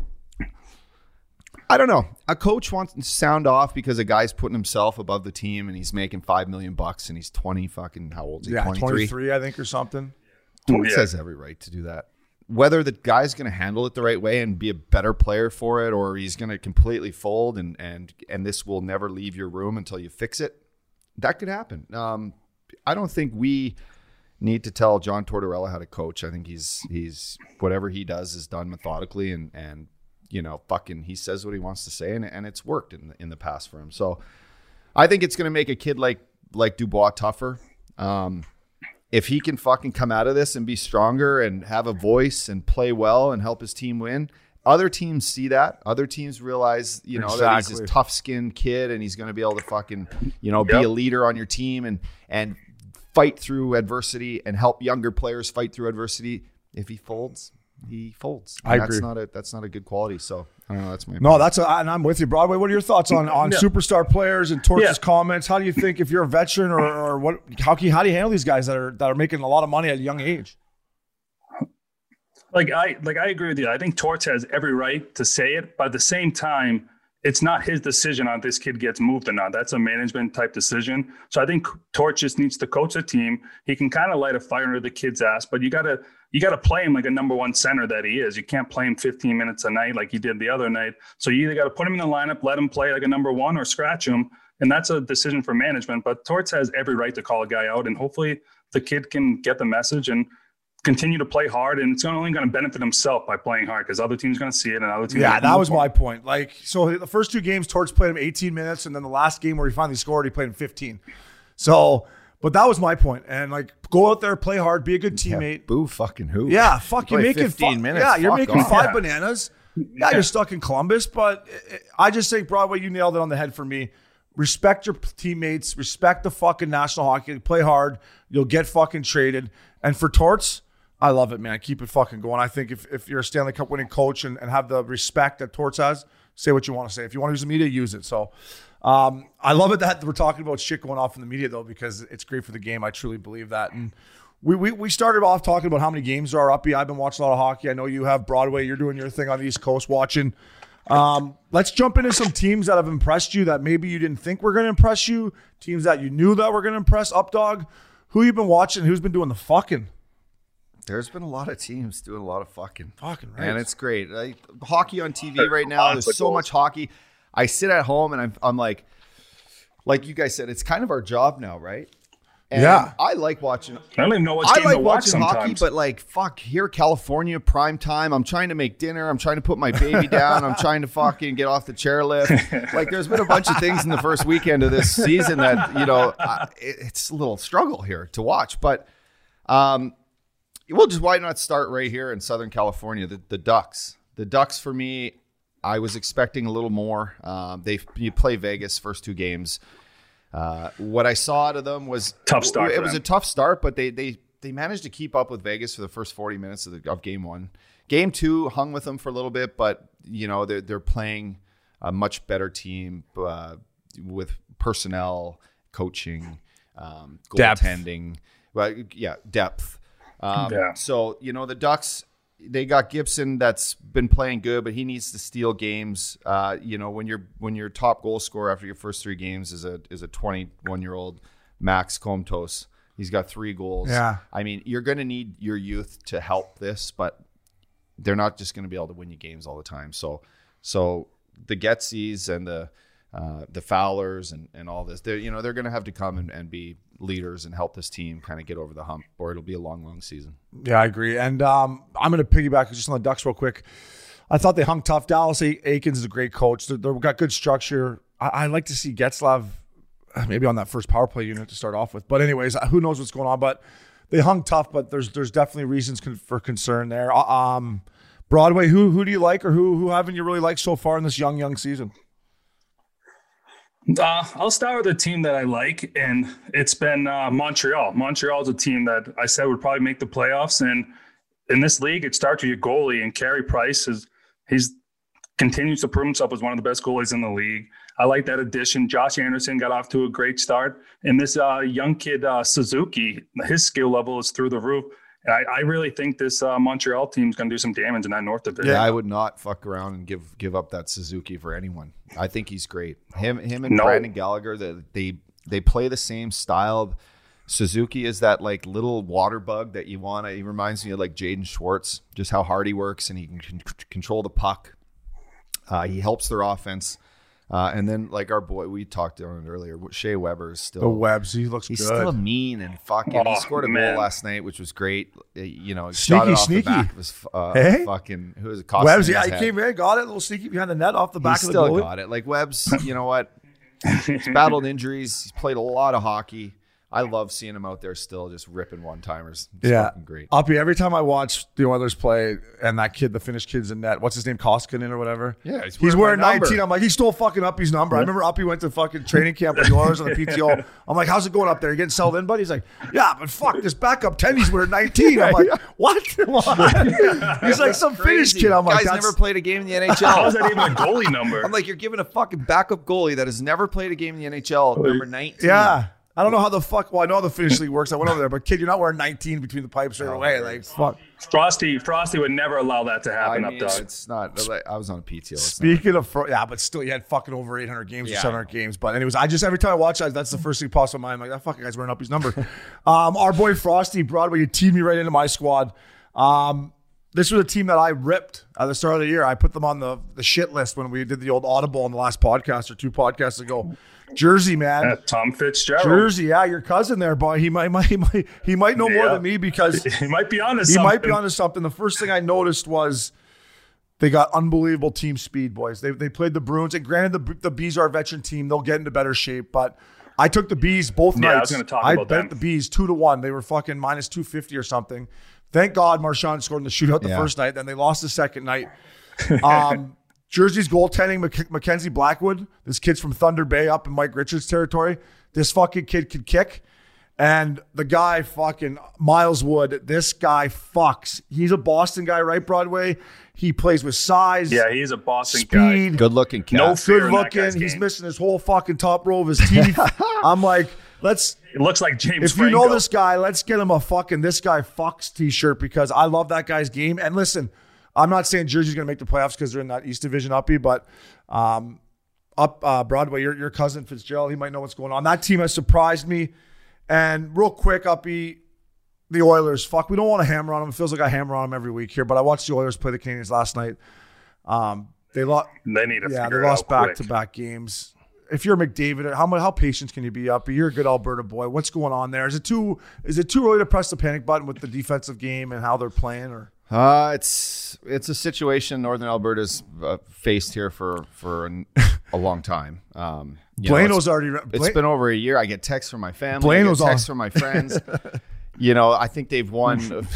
I don't know. A coach wants to sound off because a guy's putting himself above the team and he's making five million bucks and he's twenty fucking how old is he? Yeah, 23? 23, I think, or something. Torts Yeah. has every right to do that. Whether the guy's going to handle it the right way and be a better player for it, or he's going to completely fold and and and this will never leave your room until you fix it, that could happen. Um, I don't think we need to tell John Tortorella how to coach. I think he's he's whatever he does is done methodically and and you know fucking he says what he wants to say and and it's worked in the, in the past for him. So I think it's going to make a kid like like Dubois tougher. Um, if he can fucking come out of this and be stronger and have a voice and play well and help his team win, other teams see that. Other teams realize, you know, that he's Exactly. this tough skinned kid and he's going to be able to fucking, you know, be a leader on your team and and fight through adversity and help younger players fight through adversity. If he folds, he folds. I And that's agree. not a that's not a good quality. So I don't know. That's my No, that's a, and I'm with you, Broadway. What are your thoughts on on Yeah. superstar players and Torch's Yeah. comments? How do you think if you're a veteran or, or what? How can you, how do you handle these guys that are that are making a lot of money at a young age? like I like I agree with you. I think Torts has every right to say it, but at the same time, it's not his decision on if this kid gets moved or not. That's a management type decision. So I think Torts just needs to coach the team. He can kind of light a fire under the kid's ass, but you gotta you gotta play him like a number one center that he is. You can't play him 15 minutes a night like he did the other night. So you either got to put him in the lineup, let him play like a number one, or scratch him. And that's a decision for management. But Torts has every right to call a guy out, and hopefully the kid can get the message and continue to play hard, and it's only going to benefit himself by playing hard because other teams going to see it, and other teams. Yeah, that was my point. Like, so the first two games, Torts played him 18 minutes, and then the last game where he finally scored, he played him 15. So, but that was my point. And like, go out there, play hard, be a good Yeah, teammate. boo fucking who? Yeah, fuck, you're play making 15 fi- minutes. Yeah, you're Fuck making off. five Yeah. bananas. Yeah, you're stuck in Columbus, but I just think Broadway, you nailed it on the head for me. Respect your teammates, respect the fucking National Hockey League, play hard. You'll get fucking traded. And for Torts, I love it, man. Keep it fucking going. I think if, if you're a Stanley Cup winning coach and, and have the respect that Torts has, say what you want to say. If you want to use the media, use it. So um, I love it that we're talking about shit going off in the media though, because it's great for the game. I truly believe that. And we, we, we started off talking about how many games there are up. I've been watching a lot of hockey. I know you have Broadway. You're doing your thing on the East Coast watching. Um, let's jump into some teams that have impressed you that maybe you didn't think were going to impress you. Teams that you knew that were going to impress. Updog, who you've been watching? Who's been doing the fucking? There's been a lot of teams doing a lot of fucking. Fucking right. And it's great. Like, hockey on TV right now, there's so much hockey. I sit at home and I'm, I'm like, like you guys said, it's kind of our job now, right? And Yeah. I like watching. I don't even know what I game like to watch watching hockey, sometimes. but like, fuck, here, California, prime time. I'm trying to make dinner. I'm trying to put my baby down. I'm trying to fucking get off the chairlift. Like, there's been a bunch of things in the first weekend of this season that, you know, I, it's a little struggle here to watch. But, um, well, just why not start right here in Southern California? The, the Ducks. The Ducks for me, I was expecting a little more. Um, they you play Vegas first two games. Uh, what I saw out of them was Tough start It was them. a tough start, but they they they managed to keep up with Vegas for the first forty minutes of, the, of game one. Game two hung with them for a little bit, but you know they're they're playing a much better team uh, with personnel, coaching, um, goaltending. Well, yeah, depth. Um, Yeah. So you know the Ducks, they got Gibson that's been playing good, but he needs to steal games. Uh, you know when you're when your top goal scorer after your first three games is a is a 21 year old Max Comtois. He's got three goals. Yeah. I mean you're going to need your youth to help this, but they're not just going to be able to win you games all the time. So so the Getsies and the uh, the Fowlers and, and all this, they're you know they're going to have to come and, and be leaders and help this team kind of get over the hump, or it'll be a long, long season. Yeah, I agree. And um, I'm going to piggyback just on the Ducks real quick. I thought they hung tough. Dallas Eakins is a great coach. They- They've got good structure. I, I like to see Getzlaf uh, maybe on that first power play unit to start off with. But anyways, uh, who knows what's going on? But they hung tough. But there's there's definitely reasons con- for concern there. Uh, Um, Broadway, who who do you like, or who who haven't you really liked so far in this young young season? Uh, I'll start with a team that I like, and it's been uh, Montreal. Montreal is a team that I said would probably make the playoffs, and in this league, it starts with your goalie, and Carey Price is he's continues to prove himself as one of the best goalies in the league. I like that addition. Josh Anderson got off to a great start, and this uh, young kid uh, Suzuki, his skill level is through the roof. I, I, really think this uh, Montreal team is going to do some damage in that North division. Yeah, I would not fuck around and give give up that Suzuki for anyone. I think he's great. Him him and no. Brendan Gallagher, the, they they play the same style. Suzuki is that like little water bug that you want. He reminds me of like Jaden Schwartz, just how hard he works and he can control the puck. Uh, he helps their offense. Uh, and then like our boy, we talked on it earlier. Shea Weber is still the Webs. He looks he's good. still mean and fucking. Oh, he scored a man. goal last night, which was great. Uh, you know, sneaky, shot it off sneaky. the back of his uh, hey? fucking who was it? Webbs, yeah, he came in, got it, a little sneaky behind the net off the back he of the still goal. got it. Like Webb's, you know what? He's battled injuries. He's played a lot of hockey. I love seeing him out there still just ripping one timers. Yeah, great. Uppy, every time I watch the Oilers play and that kid, the Finnish kid's in net, what's his name, Koskinen or whatever? Yeah, he's he's wearing wearing my number. 19. I'm like, he stole fucking Uppy's number. I remember Uppy went to fucking training camp with the Oilers on the PTO. I'm like, how's it going up there? You getting settled in, buddy? He's like, yeah, but fuck, this backup 10, he's wearing 19. I'm like, what? What? he's like some Finnish kid. I'm like, Guy's never played a game in the NHL. How is that even a goalie number? I'm like, you're giving a fucking backup goalie that has never played a game in the NHL oh, number 19. yeah. I don't know how the fuck. Well, I know how the Finnish league works. I went over there, but kid, you're not wearing 19 between the pipes right away. Like fuck. Frosty, Frosty would never allow that to I happen mean, up dog. it's not. I was on a PTO. It's not- Speaking of, fro- yeah, but still, you had fucking over 800 games or Yeah, I 700 games. But anyways, I just every time I watch that, that's the first thing pops in my mind. I'm like, that fucking guy's wearing up his number. um, our boy Frosty Broadway, you teed me right into my squad. Um, this was a team that I ripped at the start of the year. I put them on the the shit list when we did the old audible in the last podcast or two podcasts ago. Jersey, man. Uh, Tom Fitzgerald. Jersey, yeah, your cousin there, boy. He might, might, he might, he might know more than me because He might be honest. he might be onto something. The first thing I noticed was they got unbelievable team speed, boys. They, they played the Bruins, and granted, the the bees are a veteran team; they'll get into better shape. But I took the bees both Yeah, I nights. was gonna talk I about bet them. the bees two to one. They were fucking minus two fifty or something. Thank God Marchand scored in the shootout the Yeah. first night. Then they lost the second night. Um, Jersey's goaltending, Mac- Mackenzie Blackwood. This kid's from Thunder Bay up in Mike Richards territory. This fucking kid could kick. And the guy fucking Miles Wood, this guy fucks. He's a Boston guy, right, Broadway? He plays with size, Yeah, he's a Boston guy. speed, Good looking cat. No fear good in that looking. guy's He's game. missing his whole fucking top row of his teeth. I'm like, let's It looks like James. if you know this guy, let's get him a fucking this guy fucks t-shirt because I love that guy's game. And listen, I'm not saying Jersey's gonna make the playoffs because they're in that East Division uppy, but um, up uh, Broadway, your your cousin Fitzgerald, he might know what's going on. That team has surprised me. And real quick, uppy, the Oilers. Fuck, we don't want to hammer on them. It feels like I hammer on them every week here, but I watched the Oilers play the Canadiens last night. Um, they lost. they need to Yeah, they lost back quick. to back games. If you're McDavid, how much how patient can you be up? You're a good Alberta boy. What's going on there? Is it too is it too early to press the panic button with the defensive game and how they're playing? Or Uh, it's it's a situation Northern Alberta's uh, faced here for for an, a long time. Um, you know, Blano's it's- already. It's Bla- been over a year. I get texts from my family. Blano's I get on. texts from my friends. you know, I think they've won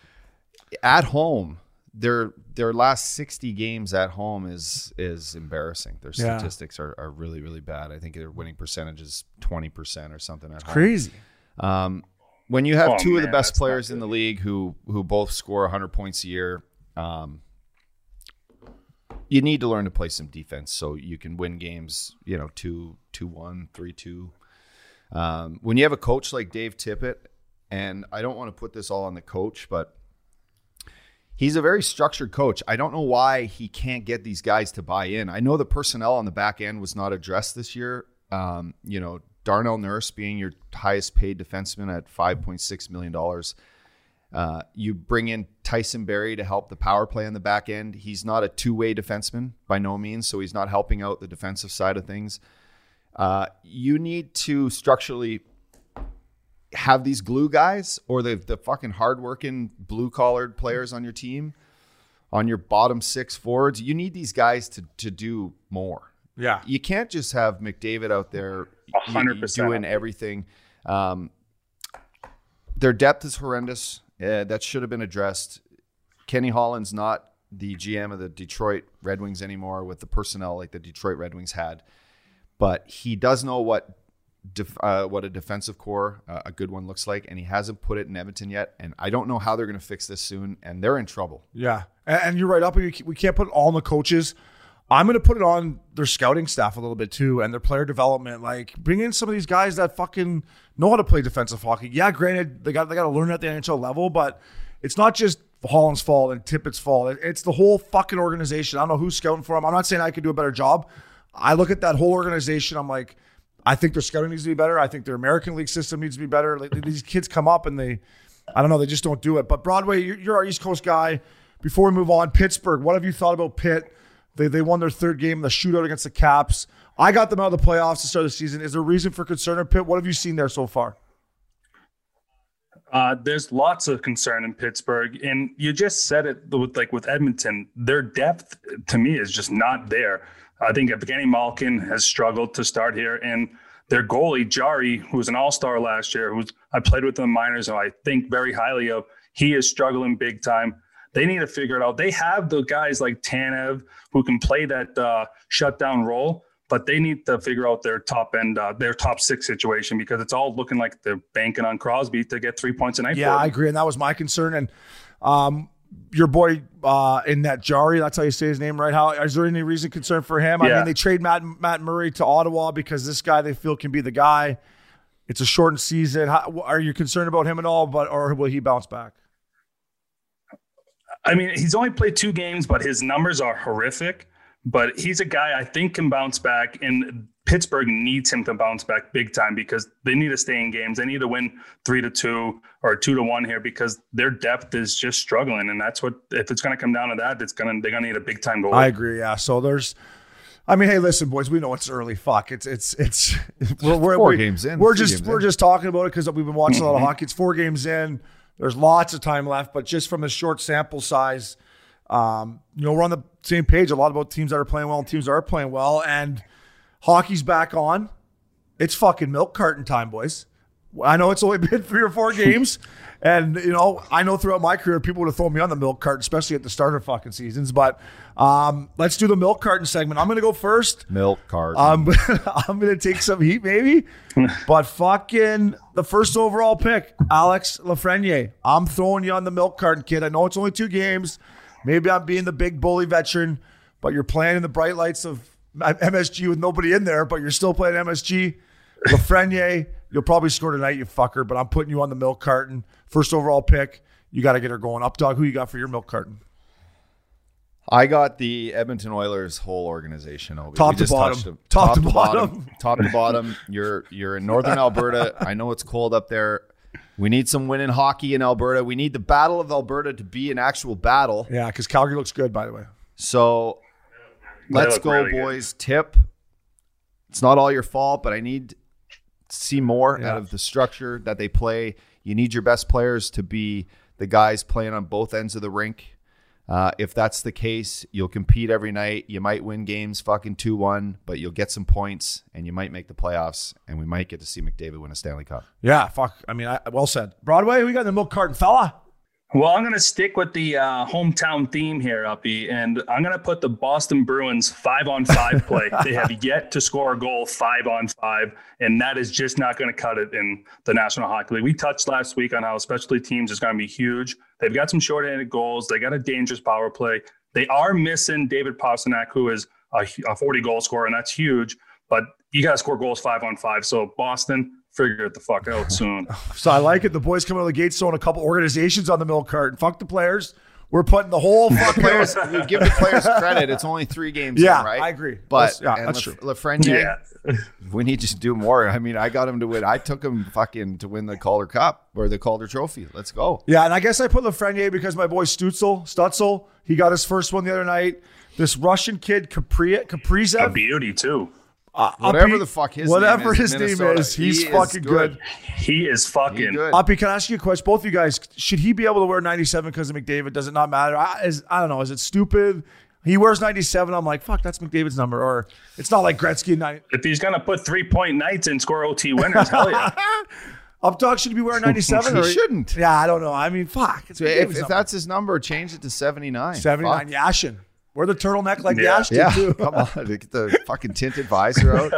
at home. Their their last sixty games at home is is embarrassing. Their Yeah. statistics are, are really really bad. I think their winning percentage is twenty percent or something at home. crazy. Um, when you have Oh, two of the best players in the league who who both score 100 points a year, um, you need to learn to play some defense so you can win games. You know, two two one, three two. Um, when you have a coach like Dave Tippett, and I don't want to put this all on the coach, but he's a very structured coach. I don't know why he can't get these guys to buy in. I know the personnel on the back end was not addressed this year. Um, you know, Darnell Nurse being your highest paid defenseman at $5.6 million. Uh, you bring in Tyson Barrie to help the power play on the back end. He's not a two way defenseman by no means, so he's not helping out the defensive side of things. Uh, you need to structurally have these glue guys or the the fucking hardworking blue collared players on your team, on your bottom six forwards. You need these guys to to do more. Yeah, You can't just have McDavid out there hundred percent. doing everything. Um, their depth is horrendous. Uh, that should have been addressed. Kenny Holland's not the GM of the Detroit Red Wings anymore with the personnel like the Detroit Red Wings had. but he does know what def, uh, what a defensive core, uh, a good one, looks like, and he hasn't put it in Edmonton yet. And I don't know how they're going to fix this soon, and they're in trouble. Yeah, and, and you're right. Up, we can't put it all on the coaches. I'm going to put it on their scouting staff a little bit too, and their player development. Like bring in some of these guys that fucking know how to play defensive hockey. Yeah, granted they got they got to learn at the NHL level, but it's not just Holland's fault and Tippett's fault. It's the whole fucking organization. I don't know who's scouting for them. I'm not saying I could do a better job. I look at that whole organization. I'm like, I think their scouting needs to be better. I think their American League system needs to be better. Like, these kids come up and they, I don't know, they just don't do it. But Broadway, you're, you're our East Coast guy. Before we move on, Pittsburgh, what have you thought about Pitt? They, they won their third game, in the shootout against the Caps. I got them out of the playoffs to start the season. Is there reason for concern in Pitt? What have you seen there so far? Uh, there's lots of concern in Pittsburgh, and you just said it with like with Edmonton. Their depth to me is just not there. I think Evgeny Malkin has struggled to start here, and their goalie Jarry, who was an All Star last year, who's I played with in the minors, and I think very highly of, he is struggling big time. They need to figure it out. They have the guys like Tanev who can play that uh, shutdown role, but they need to figure out their top end, uh, their top six situation because it's all looking like they're banking on Crosby to get three points a night. Yeah, I agree, and that was my concern. And um, your boy uh, in that Jarry, that's how you say his name, right? How is there any reason concern for him? I mean, they trade Matt Matt Murray to Ottawa because this guy they feel can be the guy. It's a shortened season. How, are you concerned about him at all? But or will he bounce back? I mean, he's only played two games, but his numbers are horrific. But he's a guy I think can bounce back, and Pittsburgh needs him to bounce back big time because they need to stay in games. They need to win three to two or two to one here because their depth is just struggling, and that's what if it's going to come down to that, it's gonna they're gonna need a big time goal. I agree. Yeah. So there's. I mean, hey, listen, boys. We know it's early. Fuck. It's it's it's. We're, we're, four we- games in, We're just we're in. just talking about it because we've been watching a lot of hockey. It's four games in. There's lots of time left, but just from a short sample size, um, you know, we're on the same page. A lot about teams that are playing well and teams that are playing well, and hockey's back on. It's fucking milk carton time, boys. I know it's only been three or four games, and you know I know throughout my career people would have thrown me on the milk carton, especially at the start of fucking seasons. But um, let's do the milk carton segment. I'm going to go first. Milk carton. I'm I'm gonna take some heat, maybe. but fucking the first overall pick, Alex Lafreniere. I'm throwing you on the milk carton, kid. I know it's only two games. Maybe I'm being the big bully veteran, but you're playing in the bright lights of MSG with nobody in there, but you're still playing MSG. Lafreniere, you'll probably score tonight, you fucker. But I'm putting you on the milk carton. First overall pick. You got to get her going. Up dog. Who you got for your milk carton? I got the Edmonton Oilers whole organization. Obi. Top to just bottom. them. Top to bottom. Top to bottom. You're you're in northern Alberta. I know it's cold up there. We need some winning hockey in Alberta. We need the Battle of Alberta to be an actual battle. Yeah, because Calgary looks good, by the way. So let's go, really good. boys. Tip. It's not all your fault, but I need to see more Yeah. out of the structure that they play. You need your best players to be the guys playing on both ends of the rink. Uh, if that's the case, you'll compete every night. You might win games fucking 2 1, but you'll get some points and you might make the playoffs. And we might get to see McDavid win a Stanley Cup. Yeah, fuck. I mean, I, well said. Broadway, we got the milk carton fella. Well, I'm going to stick with the uh, hometown theme here, Uppy, and I'm going to put the Boston Bruins five on five play. they have yet to score a goal five on five, and that is just not going to cut it in the National Hockey League. We touched last week on how specialty teams is going to be huge. They've got some shorthanded goals. They got a dangerous power play. They are missing David Pastrnak, who is a, a 40 goal scorer, and that's huge. But you got to score goals five on five. So Boston, figure it the fuck out soon. So I like it. The boys coming out of the gates throwing a couple organizations on the milk carton. Fuck the players. We're putting the whole fucking Players, we give the players credit. It's only three games, Yeah, in, right? I agree. But That's- yeah, and that's Laf- true. Lafreniere, yeah. we need to do more. I mean, I got him to win. I took him fucking to win the Calder Cup or the Calder Trophy. Let's go. Yeah, and I guess I put Lafreniere because my boy Stutzle, Stutzle, he got his first one the other night. This Russian kid, Capri, A beauty, too. Uh, Whatever Uppy- the fuck his whatever name is his in name is, he's he is fucking good. good. He is He fucking. good. Uppy, can I ask you a question? Both of you guys, should he be able to wear 97 because of McDavid? Does it not matter? I, is, I don't know. Is it stupid? He wears 97. I'm like, fuck, that's McDavid's number. Or it's not like Gretzky. 90. If he's gonna put three point nights and score OT winners, hell yeah. Up dog should he be wearing 97? He or shouldn't. Yeah, I don't know. I mean, fuck. So if, if that's his number, change it to 79. 79 Fuck. Yashin. Wear the turtleneck like Yeah. Yash did Yeah, too. come on, get the fucking tinted visor out.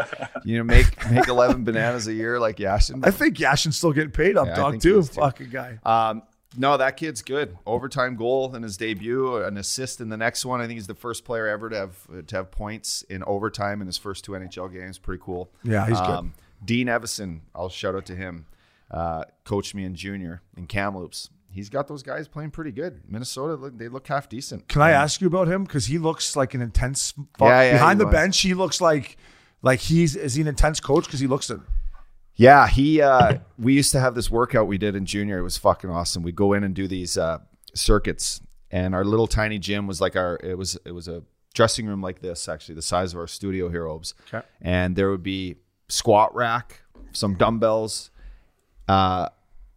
You know, make make eleven bananas a year like Yashin. I think Yashin's still getting paid up Yeah, dog too. too. Fucking guy. Um, no, that kid's good. Overtime goal in his debut, an assist in the next one. I think he's the first player ever to have to have points in overtime in his first two NHL games. Pretty cool. Yeah, he's good. Um, Dean Evason, I'll shout out to him. Uh, coached me in junior in Kamloops. He's got those guys playing pretty good. Minnesota, they look half decent. Can I ask you about him? Because he looks like an intense. Fuck. Yeah, yeah, Behind the was. bench, he looks like like he's is he an intense coach? Because he looks it. Yeah, he. Uh, we used to have this workout we did in junior. It was fucking awesome. We'd go in and do these uh, circuits, and our little tiny gym was like our. It was it was a dressing room like this, actually, the size of our studio here, Obes. Okay. And there would be squat rack, some dumbbells, uh,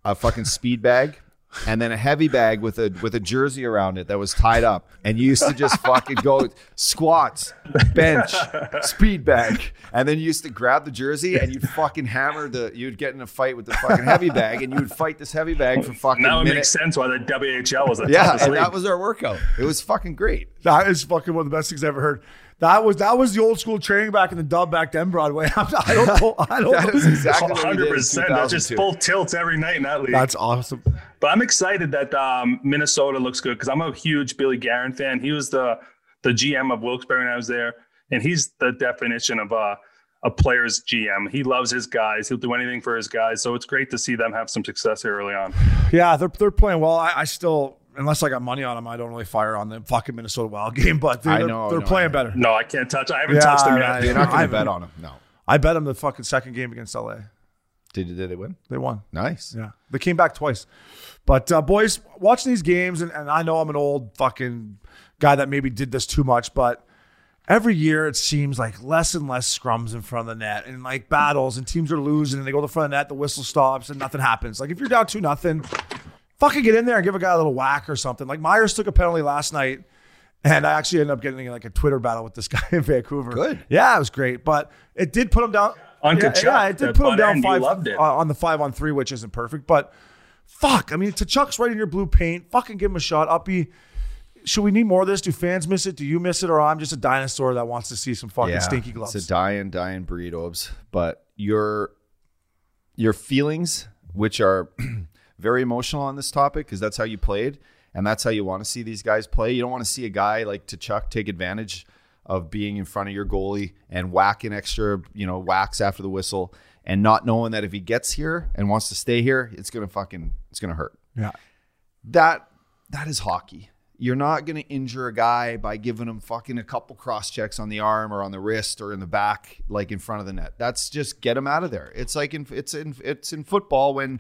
a fucking speed bag. And then a heavy bag with a with a jersey around it that was tied up, and you used to just fucking go squats, bench, speed bag, and then you used to grab the jersey and you'd fucking hammer the. You'd get in a fight with the fucking heavy bag, and you would fight this heavy bag for fucking Now it minute. makes sense why the WHL was the Yeah, toughest and league. that was our workout. It was fucking great. That is fucking one of the best things I ever heard. That was that was the old school training back in the dub back then Broadway. I'm not- I don't know. I don't That is know. exactly what we did in hundred percent. That's just full tilts every night in that league. That's awesome. But I'm excited that um, Minnesota looks good because I'm a huge Billy Guerin fan. He was the the GM of Wilkes-Barre when I was there, and he's the definition of a a player's GM. He loves his guys. He'll do anything for his guys. So it's great to see them have some success here early on. Yeah, they're they're playing well. I, I still, unless I got money on them, I don't really fire on the fucking Minnesota Wild game. But they're, I know, they're no, playing I- better. No, I can't touch. I haven't Yeah, touched them I- yet. You're not going to bet on them. No. I bet them the fucking second game against LA. Did did they win? They won. Nice. Yeah, they came back twice. But uh, boys, watching these games, and, and I know I'm an old fucking guy that maybe did this too much, but every year it seems like less and less scrums in front of the net, and like battles, and teams are losing, and they go to the front of the net, the whistle stops, and nothing happens. Like if you're down two nothing, fucking get in there and give a guy a little whack or something. Like Myers took a penalty last night. And I actually ended up getting like a Twitter battle with this guy in Vancouver. Good. Yeah, it was great. But it did put him down. On yeah, Tkachuk, yeah, it did put him down end, five loved it. uh, on the five on three, which isn't perfect. But fuck, I mean, Tkachuk's right in your blue paint. Fucking give him a shot. Uppy, should we need more of this? Do fans miss it? Do you miss it? Or I'm just a dinosaur that wants to see some fucking stinky gloves. It's a dying, dying breed, Obes. But your your feelings, which are very emotional on this topic, because that's how you played, and that's how you want to see these guys play. You don't want to see a guy like Chuck take advantage of being in front of your goalie and whacking extra, you know, whacks after the whistle, and not knowing that if he gets here and wants to stay here, it's gonna fucking it's gonna hurt yeah. that that is hockey. You're not going to injure a guy by giving him fucking a couple cross checks on the arm or on the wrist or in the back, like in front of the net. That's just get him out of there. It's like in it's in it's in football when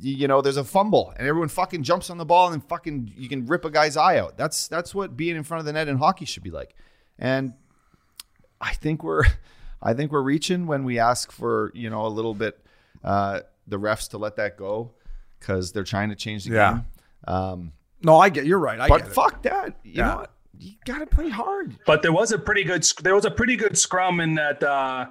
you know there's a fumble and everyone fucking jumps on the ball and then fucking you can rip a guy's eye out. That's that's what being in front of the net in hockey should be like. And I think we're I think we're reaching when we ask for you know a little bit uh, the refs to let that go because they're trying to change the Yeah. game. Um, No, I get. You're right. I but get it. fuck that. You Yeah. know what? You got to play hard. But there was a pretty good there was a pretty good scrum in that uh,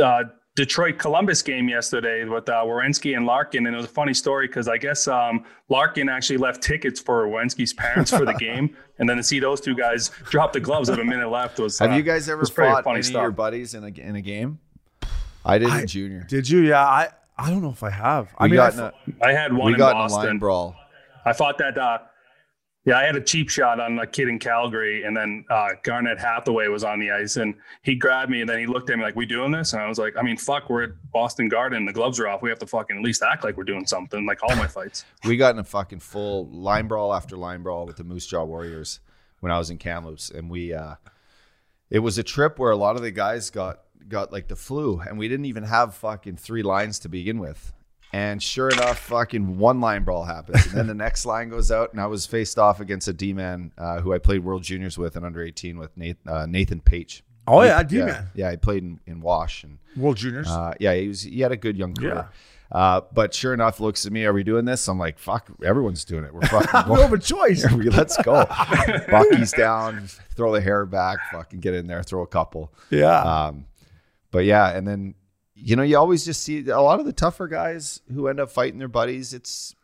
uh, Detroit Columbus game yesterday with uh, Werenski and Larkin, and it was a funny story because I guess um, Larkin actually left tickets for Werenski's parents for the game, and then to see those two guys drop the gloves with a minute left was. Have uh, you guys ever was pretty fought funny any of your buddies in a in a game? I did I- in junior. Did you? Yeah. I I don't know if I have. I we mean, got I in a, f- I had one we in got in a line brawl. I fought that. Uh, yeah, I had a cheap shot on a kid in Calgary, and then uh, Garnet Hathaway was on the ice, and he grabbed me, and then he looked at me like, "We doing this?" And I was like, "I mean, fuck, we're at Boston Garden, the gloves are off. We have to fucking at least act like we're doing something." Like all my fights. We got in a fucking full line brawl after line brawl with the Moose Jaw Warriors when I was in Kamloops, and we. uh It was a trip where a lot of the guys got got like the flu, and we didn't even have fucking three lines to begin with. And sure enough, fucking one line brawl happens, and then the next line goes out, and I was faced off against a D man uh, who I played World Juniors with and under eighteen with Nathan, uh, Nathan Paetsch. oh yeah, D yeah, man. yeah, he played in, in Wash, and World Juniors. uh, yeah, he was he had a good young career. Yeah. Uh, but sure enough, looks at me. Are we doing this? I'm like, fuck. Everyone's doing it. We're fucking. Don't have a choice. We- Let's go. Bucky's down. Throw the hair back. Fucking get in there. Throw a couple. Yeah. Um, but yeah, and then you know you always just see a lot of the tougher guys who end up fighting their buddies. It's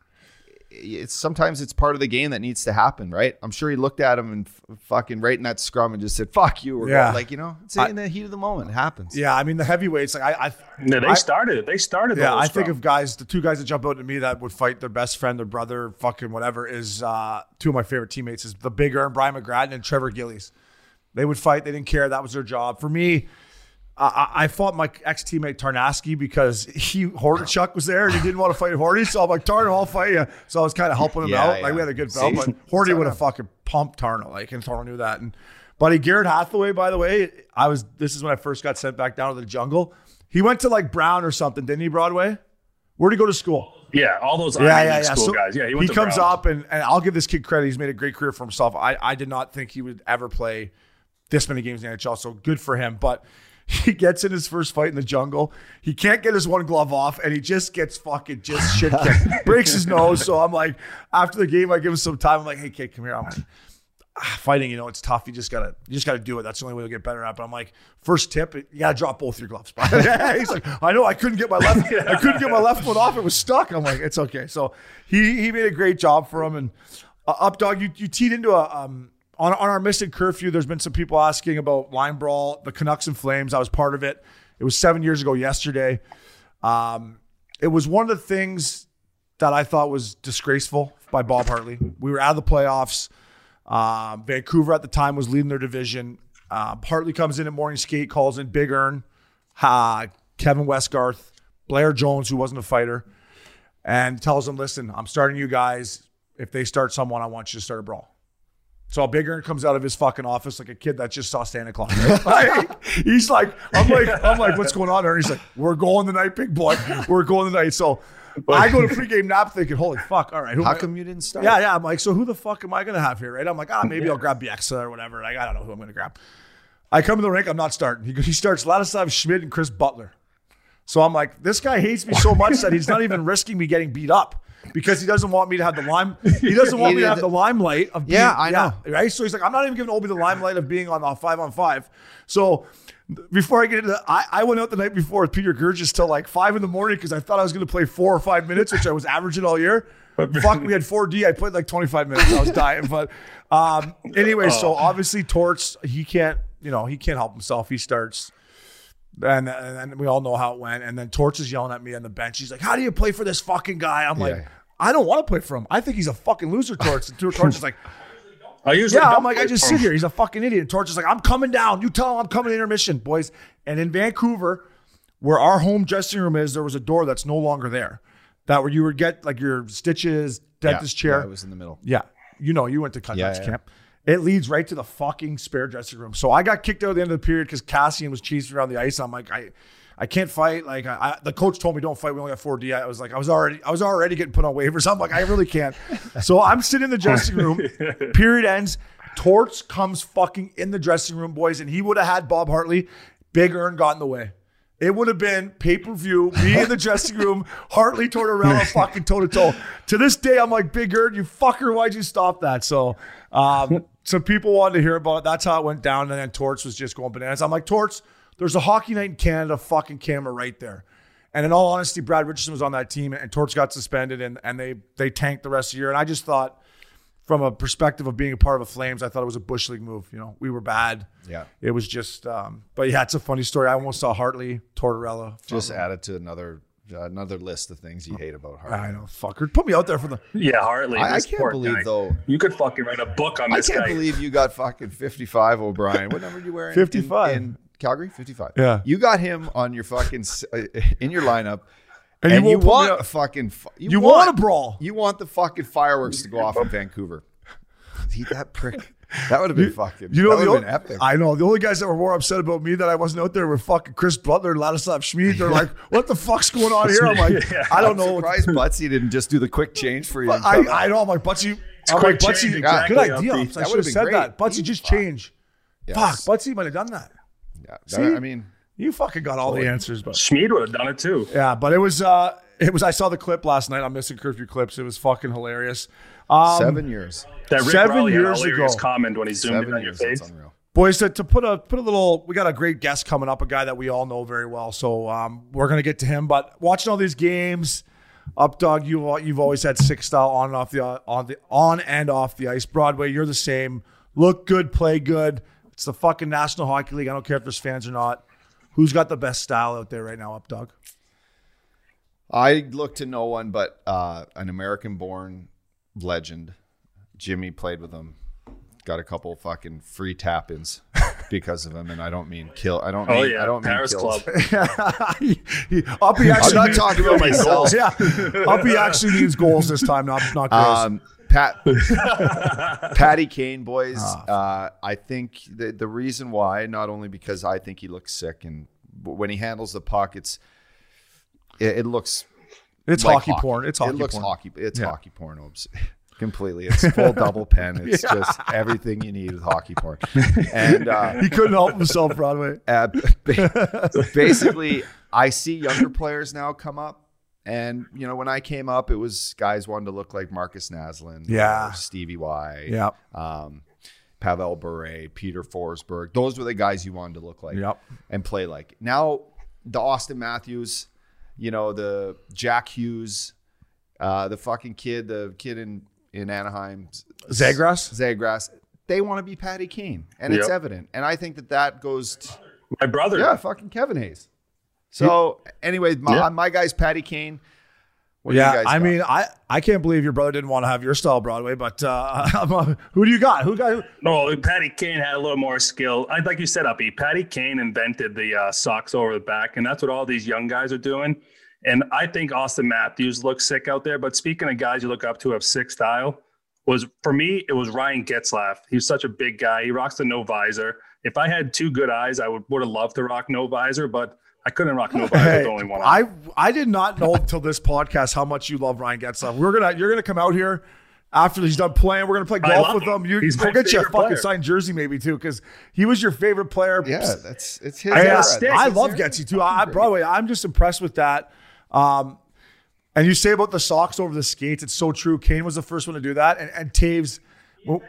it's sometimes it's part of the game that needs to happen, right? I'm sure he looked at him and f- fucking right in that scrum and just said, "Fuck you." We're Yeah. like you know, it's I- in the heat of the moment. It happens. Yeah, I mean the heavyweights. Like I, I Yeah, they I- started it. They started. the Yeah, whole I think of guys, the two guys that jump out to me that would fight their best friend, their brother, fucking whatever, is uh, two of my favorite teammates is the Big Earn, Brian McGrattan, and Trevor Gillies. They would fight. They didn't care. That was their job. For me, I, I I fought my ex teammate Tarnasky because he Hordichuk was there and he didn't want to fight Hordy. So I'm like, Tarno, I'll fight you. So I was kind of helping him Yeah, out. Like we had a good See? belt, but Hordy would have fucking pumped Tarno. Like and Tarno knew that. And buddy Garnet Hathaway, by the way, I was. This is when I first got sent back down to the jungle. He went to like Brown or something, didn't he? Broadway. Where'd he go to school? Yeah, all those Yeah, Ivy yeah, League yeah. school So guys. Yeah, he, went to comes Brown. up, and, and I'll give this kid credit. He's made a great career for himself. I, I did not think he would ever play this many games in the NHL, so good for him. But he gets in his first fight in the jungle. He can't get his one glove off, and he just gets fucking just shit kicked. Breaks his nose. So I'm like, after the game, I give him some time. I'm like, hey, kid, come here. I'm like, ah, fighting, you know, it's tough. You just gotta, you just gotta do it. That's the only way to get better at. It. But I'm like, first tip, you gotta drop both your gloves. He's like, I know, I couldn't get my left, I couldn't get my left one off. It was stuck. I'm like, it's okay. So he he made a great job for him. And uh, up dog, you you teed into a um on on our missing curfew. There's been some people asking about line brawl, the Canucks and Flames. I was part of it. It was seven years ago yesterday. Um, it was one of the things that I thought was disgraceful by Bob Hartley. We were out of the playoffs. Um, Vancouver at the time was leading their division. Um, Hartley comes in at morning skate, calls in Big Earn, Kevin Westgarth, Blair Jones, who wasn't a fighter, and tells them, "Listen, I'm starting you guys. If they start someone, I want you to start a brawl." So Big Earn comes out of his fucking office like a kid that just saw Santa Claus. right? Like, he's like, I'm like, I'm like, what's going on? And he's like, we're going tonight, big boy. We're going tonight. So I go to pregame nap thinking, holy fuck, all right. How I- come you didn't start? yeah, yeah. I'm like, so who the fuck am I gonna have here, right? I'm like, ah, maybe I'll grab Bieksa or whatever. Like, I don't know who I'm gonna grab. I come to the rink, I'm not starting. He, he starts Ladislav Smid and Chris Butler. So I'm like, this guy hates me so much that he's not even risking me getting beat up because he doesn't want me to have the lime. He doesn't want me to have the limelight of being, Yeah, I know. right. So he's like, I'm not even giving Obi the limelight of being on the five on five. So before I get into, I, I went out the night before with Peter Gurgis till like five in the morning because I thought I was going to play four or five minutes, which I was averaging all year. Fuck, we had 4D. I played like 25 minutes. I was dying, but um, anyway. So obviously, Torts he can't, you know, he can't help himself. He starts. And, and then we all know how it went. And then Torts is yelling at me on the bench. He's like, How do you play for this fucking guy? I'm like, Yeah. I don't want to play for him. I think he's a fucking loser, Torts. And Torts is like, I usually Yeah, don't I'm like, I just sit him. here. He's a fucking idiot. And Torts is like, I'm coming down. You tell him I'm coming to intermission, boys. And in Vancouver, where our home dressing room is, there was a door that's no longer there. That where you would get like your stitches, dentist chair. Yeah, it was in the middle. Yeah. You know, you went to Contacts Yeah, yeah. camp. It leads right to the fucking spare dressing room. So I got kicked out at the end of the period because Kassian was cheesing around the ice. I'm like, I I can't fight. Like I, I, the coach told me don't fight. We only have four D. I was like, I was already I was already getting put on waivers. I'm like, I really can't. so I'm sitting in the dressing room. period ends. Torts comes fucking in the dressing room, boys, and he would have had Bob Hartley. Big Earn got in the way. It would have been pay per view, me in the dressing room, Hartley Tortorella fucking toe to toe. To this day, I'm like, Big Earn, you fucker, why'd you stop that? So, um, some people wanted to hear about it. That's how it went down. And then Torts was just going bananas. I'm like, Torts, there's a hockey night in Canada fucking camera right there. And in all honesty, Brad Richardson was on that team, and Torts got suspended, and, and they they tanked the rest of the year. And I just thought, from a perspective of being a part of the Flames, I thought it was a bush league move. You know, we were bad. Yeah. It was just, um, but yeah, it's a funny story. I almost saw Hartley, Tortorella. Just added to another another list of things you hate about Hartley. I know, fucker. Put me out there for the. Yeah, Hartley. I- I can't believe, guy. though- You could fucking write a book on this. I can't guy. believe you got fucking 55, O'Brien. What number did you wearing? 55. In, in Calgary? 55. Yeah. You got him on your fucking, uh, in your lineup. And And, you you, won't put me want a fucking, fi- You want a brawl. You want the fucking fireworks to go off in Vancouver. He, that prick. That would have been fucking, You know, that the would have only, been epic. I know the only guys that were more upset about me that I wasn't out there were fucking Chris Butler and Ladislav Smid. They're like, "What the fuck's going on here?" I'm like, Yeah. "I don't I'm know." what- surprised Butsy didn't just do the quick change for you. and I, come I out. know. I'm like, Butsy. I'm quick like, Butsy. change, Good idea. upbeat. I should have said been that. great. Butsy, just Fuck. change. Yes. Fuck, Butsy might have done that. Yeah, See? I mean, You fucking got all the answers, but Smid would have done it too. yeah, but it was uh it was I saw the clip last night. I'm missing curfew clips. It was fucking hilarious. Um, seven years. That Rick Seven Raleigh had a years ago. comment when he zoomed Seven in on your years. That's face. unreal. Boys, to, to put a put a little, we got a great guest coming up, a guy that we all know very well. So um, we're gonna get to him. But watching all these games, Up dog, you you've always had sick style on and off the on the on and off the ice. Broadway, you're the same. Look good, play good. It's the fucking National Hockey League. I don't care if there's fans or not. Who's got the best style out there right now, Up dog? I look to no one but uh, an American-born legend. Jimmy played with him. Got a couple fucking free tap-ins because of him, and I don't mean kill. I don't. Oh mean, yeah, I don't Paris mean kills. Club. He- he- Uppy I'm actually not talking about myself. yeah, Uppy actually needs goals this time, not not goals. Um, Pat, Patty Kane, boys. Ah. Uh, I think the the reason why, not only because I think he looks sick, and when he handles the puck, it's it, it looks it's like hockey, porn. It's hockey it looks porn. hockey. It's Yeah. hockey porn. Obs- Completely, it's full double pen. It's just everything you need with hockey porn, and uh, He couldn't help himself, Broadway. uh, basically, I see younger players now come up. And, you know, when I came up, it was guys wanted to look like Markus Naslund, Yeah. Stevie Y, Yeah. um, Pavel Bure, Peter Forsberg. Those were the guys you wanted to look like Yep. and play like. Now, the Auston Matthews, you know, the Jack Hughes, uh, the fucking kid, the kid in, in Anaheim, Zegras? Zegras, they want to be Patty Kane. And it's evident. And I think that that goes. To, My brother. yeah, fucking Kevin Hayes. So, anyway, my, Yeah. my guy's Patty Kane. What do yeah, you guys I got? mean, I, I can't believe your brother didn't want to have your style Broadway, but uh, who do you got? Who got? No, Patty Kane had a little more skill. I like you said, Uppy. Patty Kane invented the uh, socks over the back, and that's what all these young guys are doing. And I think Auston Matthews looks sick out there. But speaking of guys you look up to have sick style, was for me it was Ryan Getzlaf. He's such a big guy. He rocks the no visor. If I had two good eyes, I would would have loved to rock no visor, but I couldn't rock no visor with only one. I I did not know until this podcast how much you love Ryan Getzlaf. We're gonna you're gonna come out here after he's done playing. We're gonna play golf with him. him. You He's go my get you a fucking player. signed jersey maybe too, because he was your favorite player. yeah, that's it's his. I, era. I, stick. I That's love his too. I, I Broadway. I'm just impressed with that. Um, and you say about the socks over the skates, it's so true. Kane was the first one to do that, and, and Toews. When,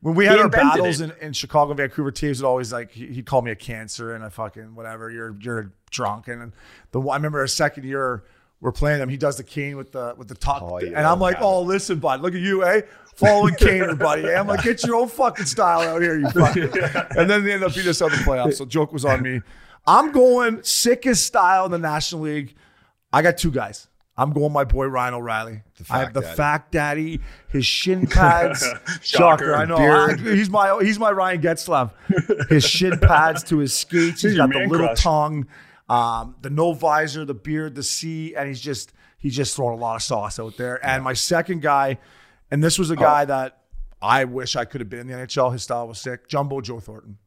when we had our battles in, in Chicago and Vancouver, Toews would always like he- he'd call me a cancer and a fucking whatever. You're you're drunk. And the I remember our second year we're playing him. He does the Kane with the with the top, Oh, yeah, and I'm like, yeah. oh listen, bud, look at you, eh? Following Kane, buddy. eh? I'm like, get your own fucking style out here, you fuck. And then they end up beating us out in the playoffs. So joke was on me. I'm going sickest style in the National League. I got two guys. I'm going my boy Ryan O'Reilly. I have the daddy. fact daddy, his shin pads. shocker. Shocker. I know. I- he's my he's my Ryan Getzlaf. His shin pads to his skates. He's got the little crush. tongue, um, the no visor, the beard, the C, and he's just he's just throwing a lot of sauce out there. And my second guy, and this was a guy that I wish I could have been in the NHL. His style was sick. Jumbo Joe Thornton.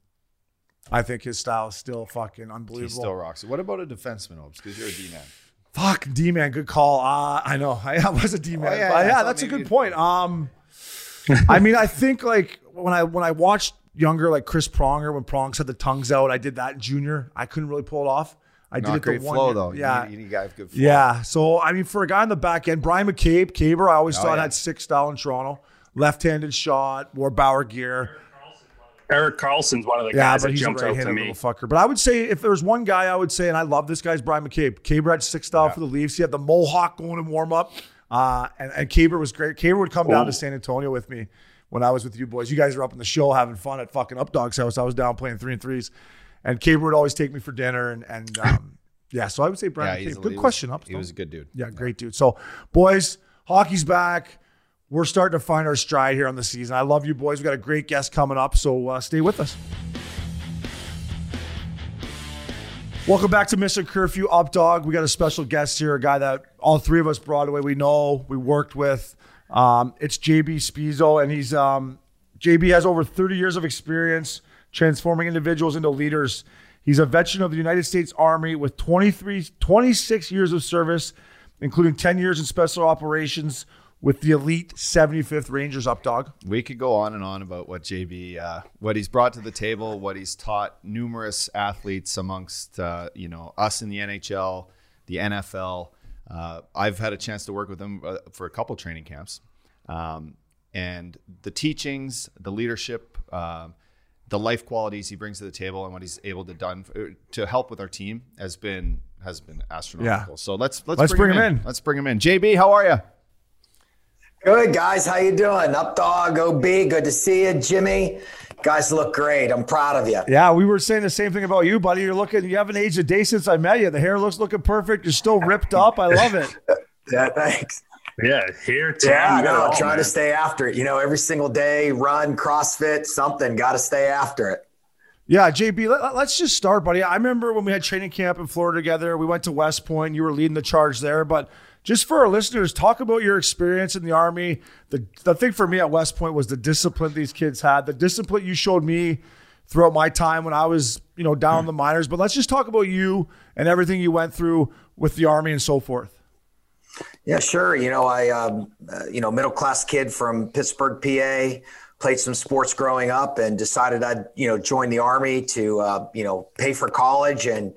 I think his style is still fucking unbelievable. He still rocks. What about a defenseman, Obes? Because you're a D man. Fuck D man, good call. Uh, I know I was a D man. Oh, yeah, but yeah, that's a good point. Um, I mean, I think like when I when I watched younger like Chris Pronger when Prong had the tongues out, I did that in junior. I couldn't really pull it off. I did Not it the great one flow year. though. Yeah, you need, you need a guy with good flow. yeah. So I mean, for a guy on the back end, Bryan McCabe, Caber, I always Oh, thought yeah. had six style in Toronto. Left-handed shot, wore Bauer gear. Erik Karlsson's one of the Yeah, guys but that he's a jumps out to me. little fucker. But I would say if there was one guy I would say, and I love this guy's Bryan McCabe. Caber had six style for the Leafs. He had the mohawk going in warm up, uh, and and Caber was great. Caber would come down to. San Antonio with me when I was with you boys. You guys were up in the show having fun at fucking Updog's house. I was down playing three and threes, and Caber would always take me for dinner. And and um, yeah, so I would say Brian he's McCabe. Good he was- question, Up. He was a good dude. Yeah, great dude. So, boys, hockey's back. We're starting to find our stride here on the season. I love you, boys. We got a great guest coming up, so uh, stay with us. Welcome back to Mission Curfew Up Dog. We got a special guest here, a guy that all three of us Broadway we know, we worked with. Um, it's JB Spisso, and he's um, JB has over 30 years of experience transforming individuals into leaders. He's a veteran of the United States Army with 23, 26 years of service, including 10 years in special operations with the elite 75th Rangers Up Dog. We could go on and on about what JB, uh, what he's brought to the table, what he's taught numerous athletes amongst, uh, you know, us in the NHL, the NFL. Uh, I've had a chance to work with him uh, for a couple training camps, um, and the teachings, the leadership, um, the life qualities he brings to the table and what he's able to done to help with our team has been has been astronomical. Yeah. So let's let's, let's bring, bring him in. in. Let's bring him in. JB, how are you? Good guys, how you doing? Up dog, OB, good to see you, Jimmy. Guys look great. I'm proud of you. Yeah, we were saying the same thing about you, buddy. You're looking. You haven't aged a day since I met you. The hair looks looking perfect. You're still ripped up. I love it. yeah, thanks. Yeah, here. Too. Yeah, I know. Trying to stay after it. You know, every single day, run, CrossFit, something. Got to stay after it. Yeah, JB, let, us just start, buddy. I remember when we had training camp in Florida together. We went to West Point. You were leading the charge there, but just for our listeners, talk about your experience in the Army. The, the thing for me at West Point was the discipline these kids had, the discipline you showed me throughout my time when I was, you know, down in the minors. But let's just talk about you and everything you went through with the Army and so forth. Yeah, sure. You know, I, um, uh, you know, middle class kid from Pittsburgh, PA played some sports growing up and decided I'd you know join the army to uh, you know pay for college and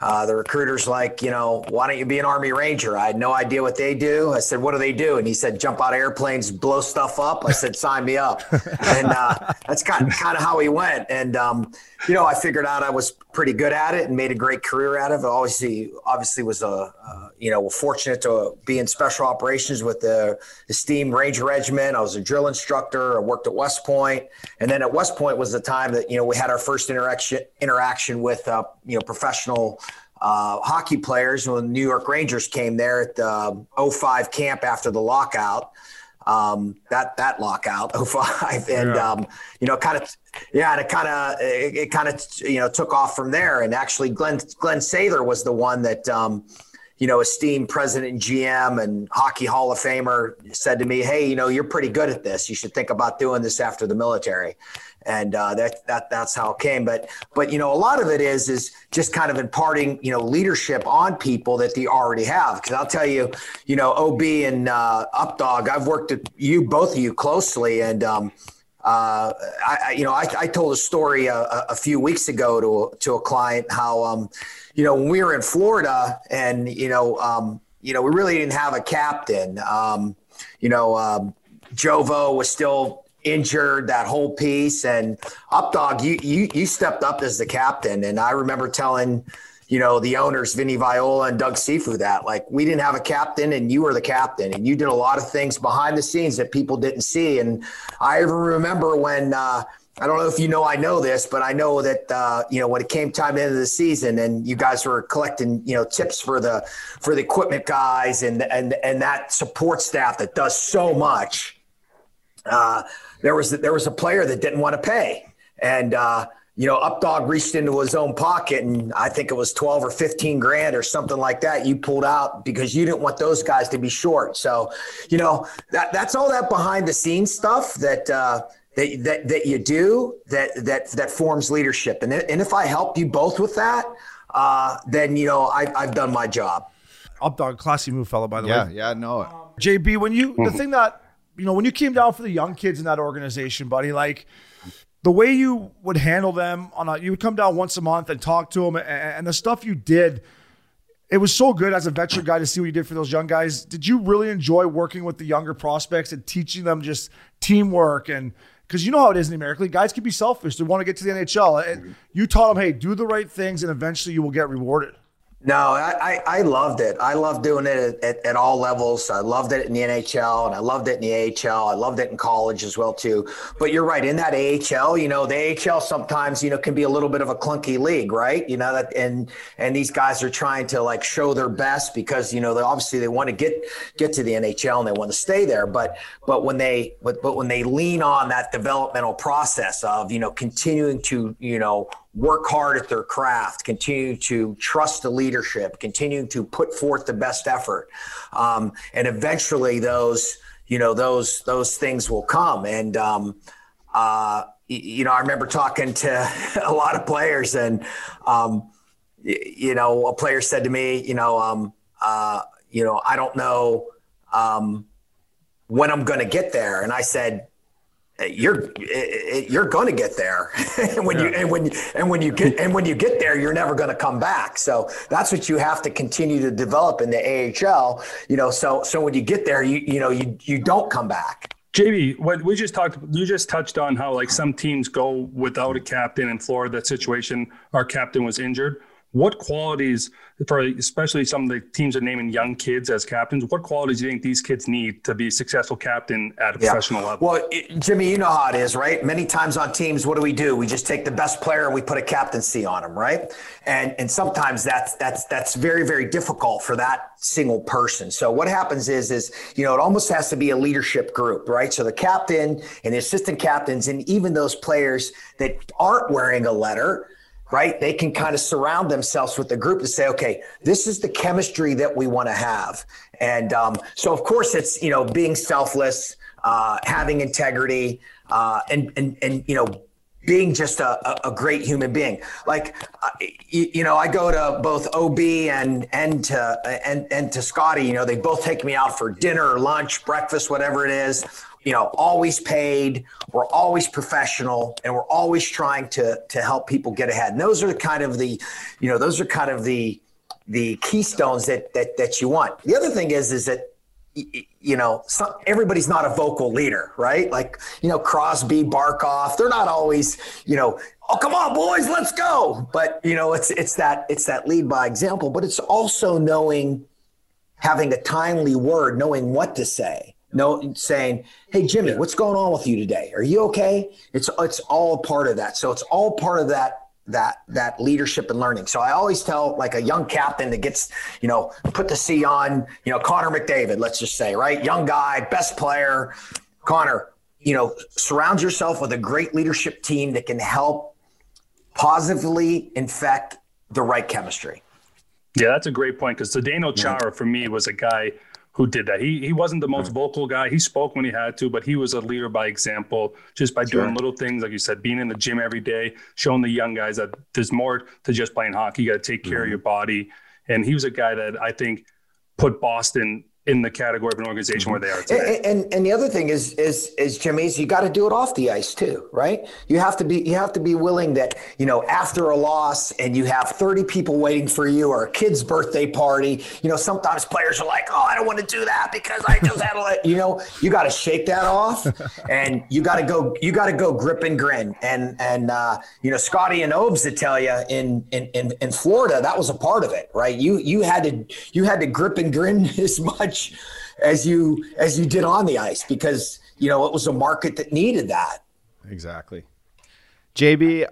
uh, the recruiter's like you know why don't you be an army ranger? I had no idea what they do. I said what do they do? And he said jump out of airplanes blow stuff up. I said sign me up. And uh, that's kind of, kind of how he went. And um, you know I figured out I was pretty good at it and made a great career out of it. Obviously obviously was a uh, you know we're fortunate to be in special operations with the esteemed Ranger Regiment. I was a drill instructor. I worked at West Point, and then at West Point was the time that you know we had our first interaction interaction with uh, you know professional uh, hockey players when the New York Rangers came there at the 05 camp after the lockout. Um, that that lockout 05 and yeah. um, you know kind of yeah and it kind of it, it kind of you know took off from there. And actually Glen Glen Sather was the one that um, you know, esteemed president and GM and hockey Hall of Famer said to me, "Hey, you know, you're pretty good at this. You should think about doing this after the military." And uh, that that that's how it came. But but you know, a lot of it is is just kind of imparting you know leadership on people that they already have. Because I'll tell you, you know, OB and uh, Updog, I've worked at you both of you closely, and um, uh, I, you know, I, I told a story a, a, few weeks ago to to a client how um, you know, when we were in Florida and, you know, um, you know, we really didn't have a captain. Um, you know, um, Jovo was still injured that whole piece and Updog, you, you, you stepped up as the captain. And I remember telling, you know, the owners, Vinny Viola and Doug Cifu that like, we didn't have a captain and you were the captain and you did a lot of things behind the scenes that people didn't see. And I even remember when, uh, I don't know if you know I know this, but I know that uh, you know when it came time into the season and you guys were collecting you know tips for the for the equipment guys and and and that support staff that does so much. Uh, there was there was a player that didn't want to pay, and uh, you know Updog reached into his own pocket and I think it was twelve or fifteen grand or something like that. You pulled out because you didn't want those guys to be short. So you know that that's all that behind the scenes stuff that uh, that, that, that you do that, that, that forms leadership. And, and if I help you both with that, uh, then, you know, I, I've done my job. Updog, classy move, fella, by the yeah, way. Yeah, yeah, no. Um, JB, when you, the thing that, you know, when you came down for the young kids in that organization, buddy, like the way you would handle them on a, you would come down once a month and talk to them and, and the stuff you did, it was so good as a veteran guy to see what you did for those young guys. Did you really enjoy working with the younger prospects and teaching them just teamwork and, because you know how it is in the American League. Guys can be selfish. They want to get to the NHL. And mm-hmm. you taught them, hey, do the right things, and eventually you will get rewarded. No, I, I loved it. I loved doing it at, at, all levels. I loved it in the NHL and I loved it in the AHL. I loved it in college as well too. But you're right in that AHL. You know, the AHL sometimes you know can be a little bit of a clunky league, right? You know that and and these guys are trying to like show their best because you know they obviously they want to get get to the NHL and they want to stay there. But but when they but but when they lean on that developmental process of you know continuing to you know work hard at their craft, continue to trust the leadership, continue to put forth the best effort, um, and eventually those you know those those things will come. And um, uh, you know, I remember talking to a lot of players, and um, you know, a player said to me, you know, um, uh, you know, I don't know um, when I'm going to get there, and I said you're eh, eh, you're going to get there when yeah. you and when and when you get and when you get there you're never going to come back so that's what you have to continue to develop in the AHL you know so so when you get there you you know you you don't come back JB, what we just talked, you just touched on how like some teams go without a captain in Florida. That situation, our captain was injured what qualities for especially some of the teams are naming young kids as captains what qualities do you think these kids need to be a successful captain at a yeah. professional level? Well it, jimmy you know how it is right? Many times on teams what do we do? We just take the best player and we put a captaincy on him right? And and sometimes that's that's that's very very difficult for that single person. So what happens is is you know it almost has to be a leadership group right? So the captain and the assistant captains and even those players that aren't wearing a letter right? They can kind of surround themselves with the group to say, okay, this is the chemistry that we want to have. And um, so, of course, it's, you know, being selfless, uh, having integrity, uh, and, and, and, you know, being just a, a great human being. Like, uh, you, you, know, I go to both OB and and to and and to Scotty. You know, they both take me out for dinner, lunch, breakfast, whatever it is you know, always paid. We're always professional, and we're always trying to to help people get ahead. And those are kind of the, you know, those are kind of the the keystones that that that you want. The other thing is is that you know some, everybody's not a vocal leader right like you know crosby barkov they're not always you know oh come on boys let's go but you know it's it's that it's that lead by example but it's also knowing having a timely word knowing what to say no saying, "Hey Jimmy, what's going on with you today? Are you okay?" It's it's all part of that. So it's all part of that that that leadership and learning. So I always tell like a young captain that gets, you know, put the C on, you know, Connor McDavid, let's just say, right? Young guy, best player. Connor, you know, surround yourself with a great leadership team that can help positively infect the right chemistry. Yeah, that's a great point because Zdeno Chara for me was a guy – who did that. He he wasn't the most vocal guy. He spoke when he had to, but he was a leader by example, just by sure. doing little things like you said, being in the gym every day, showing the young guys that there's more to just playing hockey. You got to take care mm-hmm. of your body. And he was a guy that I think put Boston in the category of an organization where they are today. And, and, and the other thing is is is Jimmy is you got to do it off the ice too, right? You have to be you have to be willing that you know after a loss and you have 30 people waiting for you or a kid's birthday party. You know sometimes players are like, oh, I don't want to do that because I just had a you know you got to shake that off and you got to go you got to go grip and grin and and uh, you know Scotty and Obes to tell you in, in in in Florida that was a part of it, right? You you had to you had to grip and grin as much much as you as you did on the ice because you know it was a market that needed that. Exactly. JB,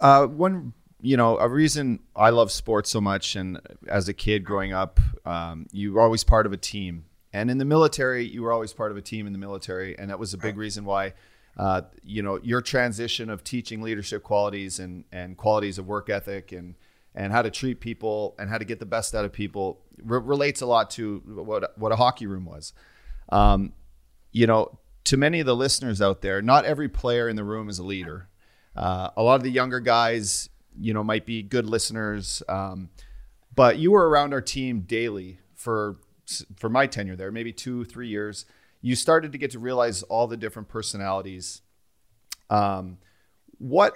uh, one you know a reason I love sports so much, and as a kid growing up, um, you were always part of a team, and in the military, you were always part of a team in the military, and that was a big reason why. Uh, you know your transition of teaching leadership qualities and and qualities of work ethic and and how to treat people and how to get the best out of people re- relates a lot to what what a hockey room was. Um, you know, to many of the listeners out there, not every player in the room is a leader. Uh, a lot of the younger guys, you know, might be good listeners, um, but you were around our team daily for for my tenure there, maybe two, three years. You started to get to realize all the different personalities. Um, what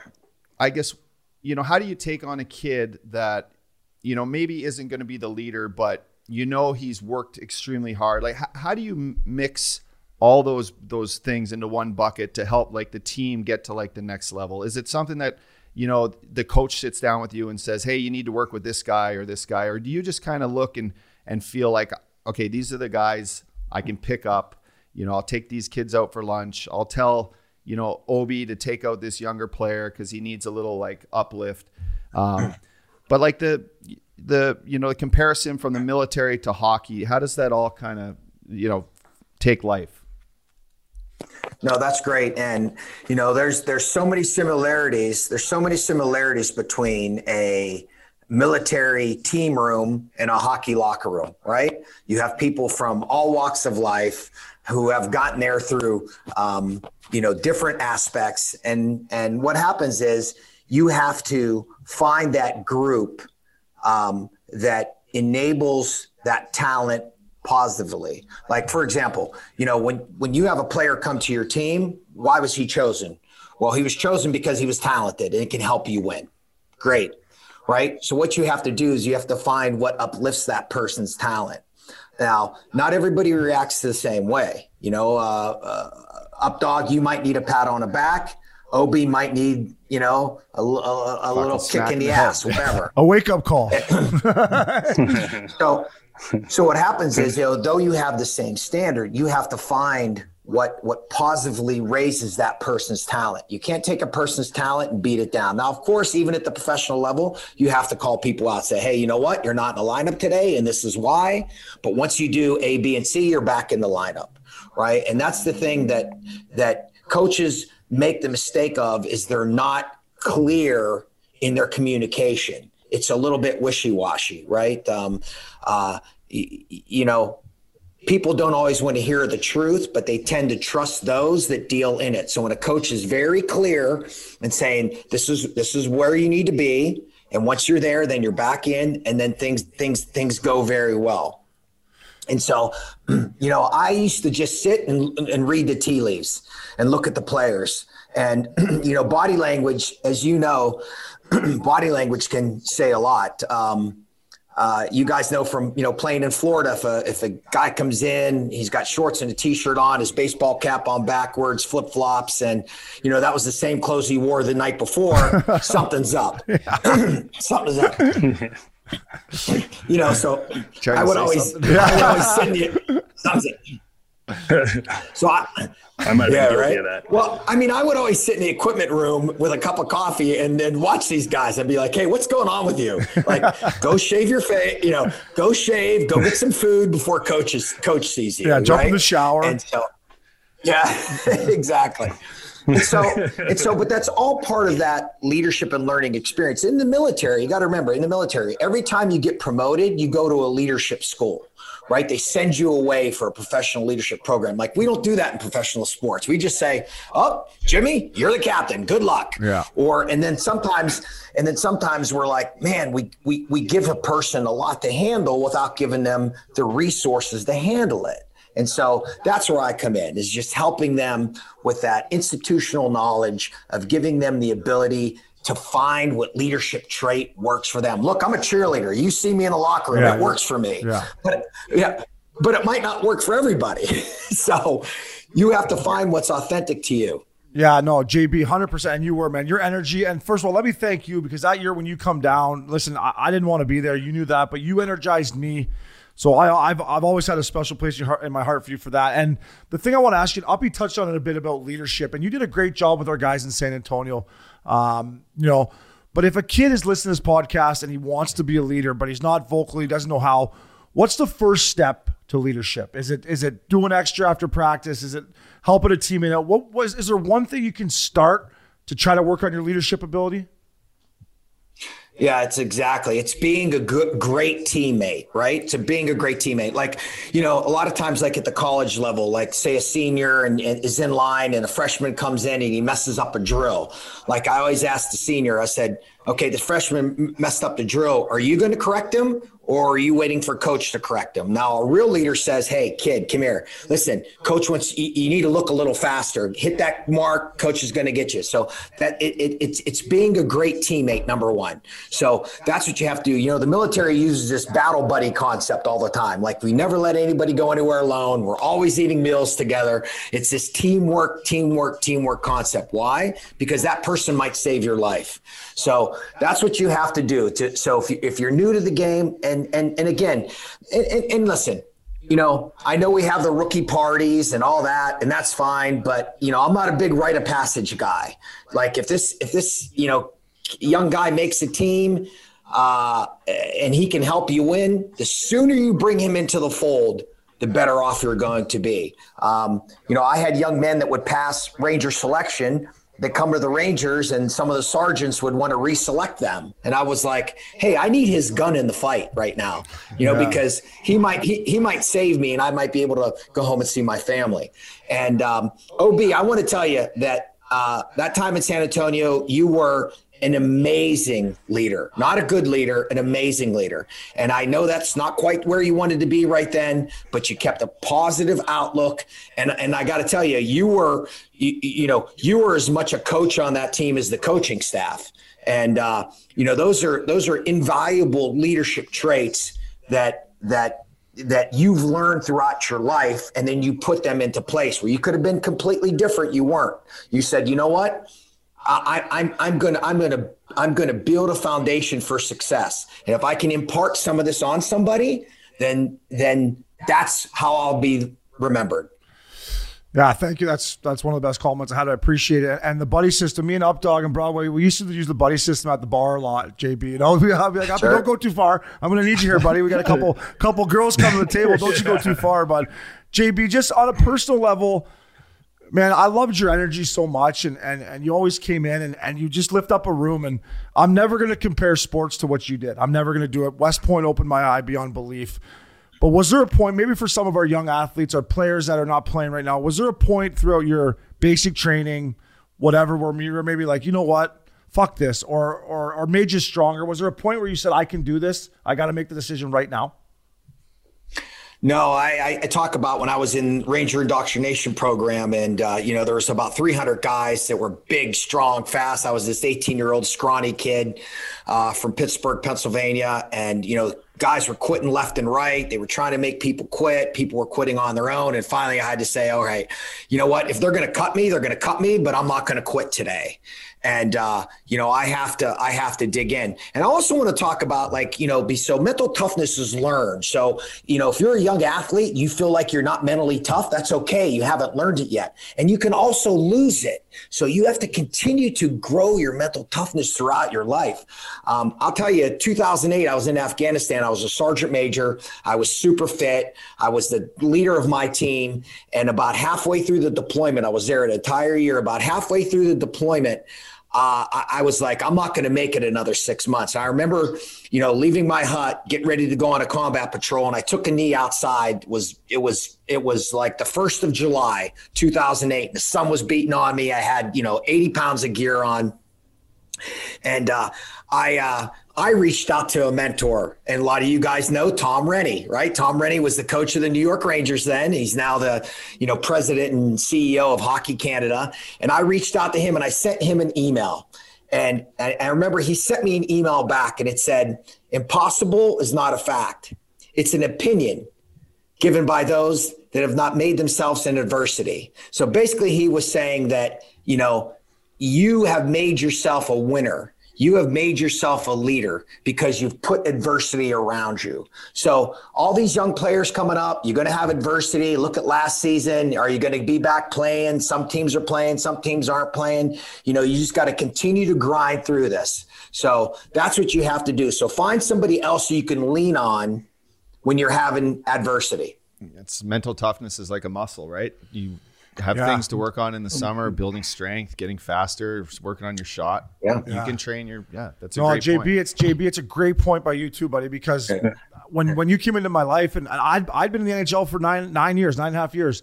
I guess you know, how do you take on a kid that, you know, maybe isn't going to be the leader, but you know he's worked extremely hard. Like, how, how do you mix all those those things into one bucket to help like the team get to like the next level? Is it something that you know the coach sits down with you and says, "Hey, you need to work with this guy or this guy," or do you just kind of look and and feel like, okay, these are the guys I can pick up. You know, I'll take these kids out for lunch. I'll tell you know, Obi to take out this younger player because he needs a little like uplift. Um, but like the the you know the comparison from the military to hockey, how does that all kind of you know take life? No, that's great, and you know, there's there's so many similarities. There's so many similarities between a military team room and a hockey locker room, right? You have people from all walks of life who have gotten there through um, you know different aspects. And and what happens is you have to find that group um, that enables that talent positively. Like for example you know when when you have a player come to your team why was he chosen? Well he was chosen because he was talented and it can help you win. Great right? So what you have to do is you have to find what uplifts that person's talent now, not everybody reacts the same way. You know, uh, uh, up dog, you might need a pat on the back. OB might need, you know, a, a, a little kick in the, the ass, whatever. a wake up call. so, so what happens is, you know, though you have the same standard, you have to find what what positively raises that person's talent. You can't take a person's talent and beat it down. Now, of course, even at the professional level, you have to call people out, say, "Hey, you know what? You're not in the lineup today, and this is why." But once you do A, B, and C, you're back in the lineup, right? And that's the thing that that coaches make the mistake of is they're not clear in their communication. It's a little bit wishy-washy, right? Um, uh, you know, people don't always want to hear the truth, but they tend to trust those that deal in it. So when a coach is very clear and saying this is this is where you need to be, and once you're there, then you're back in, and then things things things go very well. And so, you know, I used to just sit and, and read the tea leaves and look at the players. And, you know, body language, as you know, body language can say a lot. Um, uh, you guys know from you know playing in Florida, if a if a guy comes in, he's got shorts and a t-shirt on, his baseball cap on backwards, flip flops, and you know that was the same clothes he wore the night before. something's up. something's up. you know, so I would always, I would always send you something. so I, I might yeah, right? that. Well, I mean, I would always sit in the equipment room with a cup of coffee and then watch these guys and be like, "Hey, what's going on with you? Like, go shave your face, you know, go shave, go get some food before coaches coach sees you. Yeah, jump right? in the shower. And so, yeah, exactly. And so, and so, but that's all part of that leadership and learning experience. In the military, you got to remember, in the military, every time you get promoted, you go to a leadership school right? They send you away for a professional leadership program. Like we don't do that in professional sports. We just say, "Oh, Jimmy, you're the captain. Good luck." Yeah. Or and then sometimes and then sometimes we're like, "Man, we we we give a person a lot to handle without giving them the resources to handle it." And so that's where I come in is just helping them with that institutional knowledge of giving them the ability to find what leadership trait works for them. Look, I'm a cheerleader. You see me in a locker room, yeah, it works for me. Yeah. But yeah, but it might not work for everybody. so you have to find what's authentic to you. Yeah, no, JB, 100%. And you were, man. Your energy. And first of all, let me thank you because that year when you come down, listen, I, I didn't want to be there. You knew that, but you energized me. So I, have I've always had a special place in, heart, in, my heart for you for that. And the thing I want to ask you, Uppy touched on it a bit about leadership, and you did a great job with our guys in San Antonio. Um, you know, but if a kid is listening to this podcast and he wants to be a leader, but he's not vocal, he doesn't know how, what's the first step to leadership? Is it is it doing extra after practice? Is it helping a teammate out? What was is there one thing you can start to try to work on your leadership ability? Yeah, it's exactly. It's being a good, great teammate, right? To being a great teammate. Like, you know, a lot of times, like at the college level, like say a senior and, and, is in line and a freshman comes in and he messes up a drill. Like I always ask the senior, I said, okay, the freshman messed up the drill. Are you going to correct him or are you waiting for coach to correct him? Now, a real leader says, Hey, kid, come here. Listen, coach wants you, you need to look a little faster. Hit that mark. Coach is going to get you. So that it, it, it's it's being a great teammate, number one. So that's what you have to do. You know, the military uses this battle buddy concept all the time. Like we never let anybody go anywhere alone. We're always eating meals together. It's this teamwork, teamwork, teamwork concept. Why? Because that person might save your life. So that's what you have to do. To, so if, you, if you're new to the game, and and and again, and, and, listen, you know, I know we have the rookie parties and all that, and that's fine. But you know, I'm not a big rite of passage guy. Like if this if this you know young guy makes a team. Uh, and he can help you win. The sooner you bring him into the fold, the better off you're going to be. Um, you know, I had young men that would pass Ranger selection that come to the Rangers and some of the sergeants would want to reselect them. And I was like, hey, I need his gun in the fight right now, you know, yeah. because he might he, he might save me and I might be able to go home and see my family. And um, OB, I want to tell you that uh, that time in San Antonio, you were an amazing leader, not a good leader, an amazing leader. And I know that's not quite where you wanted to be right then, but you kept a positive outlook. And, and I got to tell you, you were, you, you, know, you were as much a coach on that team as the coaching staff. And, uh, you know, those are, those are invaluable leadership traits that, that that you've learned throughout your life and then you put them into place where you could have been completely different you weren't you said you know what I, I'm I'm gonna I'm gonna I'm gonna build a foundation for success, and if I can impart some of this on somebody, then then that's how I'll be remembered. Yeah, thank you. That's that's one of the best compliments I had. I appreciate it. And the buddy system, me and Updog and Broadway, we used to use the buddy system at the bar a lot. JB, you know, I'll be like, sure. don't go too far. I'm to need you here, buddy. We got a couple couple girls coming to the table. Don't you go too far, but JB, just on a personal level, man, I loved your energy so much, and and and you always came in and and you just lift up a room. And I'm never going to compare sports to what you did. I'm never going to do it. West Point opened my eye beyond belief. But was there a point, maybe for some of our young athletes or players that are not playing right now, was there a point throughout your basic training, whatever, where you were maybe like, you know what, fuck this, or or or made you stronger? Was there a point where you said, I can do this? I got to make the decision right now. No, I, I, talk about when I was in Ranger indoctrination program, and uh, you know there was about 300 guys that were big, strong, fast. I was this 18 year old scrawny kid uh, from Pittsburgh, Pennsylvania, and you know guys were quitting left and right. They were trying to make people quit. People were quitting on their own. And finally, I had to say, all right, you know what? If they're going to cut me, they're going to cut me, but I'm not going to quit today and uh, you know i have to i have to dig in. And i also want to talk about like you know be so mental toughness is learned. So you know if you're a young athlete you feel like you're not mentally tough that's okay. You haven't learned it yet. And you can also lose it. So you have to continue to grow your mental toughness throughout your life. Um, i'll tell you 2008 i was in afghanistan. I was a sergeant major. I was super fit. I was the leader of my team. And about halfway through the deployment i was there an entire year about halfway through the deployment uh, I, I, was like, I'm not going to make it another six months. I remember, you know, leaving my hut, getting ready to go on a combat patrol, and I took a knee outside. Was it was it was like the first of July, 2008. The sun was beating on me. I had you know 80 pounds of gear on, and uh, I uh, I reached out to a mentor, and a lot of you guys know Tom Renney, right? Tom Renney was the coach of the New York Rangers then. He's now the, you know, president and CEO of Hockey Canada. And I reached out to him and I sent him an email. And I remember he sent me an email back and it said, Impossible is not a fact. It's an opinion given by those that have not made themselves in adversity. So basically, he was saying that, you know, you have made yourself a winner you have made yourself a leader because you've put adversity around you. So, all these young players coming up, you're going to have adversity. Look at last season. Are you going to be back playing? Some teams are playing, some teams aren't playing. You know, you just got to continue to grind through this. So, that's what you have to do. So, find somebody else you can lean on when you're having adversity. It's mental toughness is like a muscle, right? You have yeah. things to work on in the mm. summer, building strength, getting faster, working on your shot. Yeah, you yeah. can train your. Yeah, that's a no, great JB. Point. It's JB. It's a great point by you too, buddy. Because when when you came into my life, and I'd I'd been in the NHL for nine nine years, nine and a half years,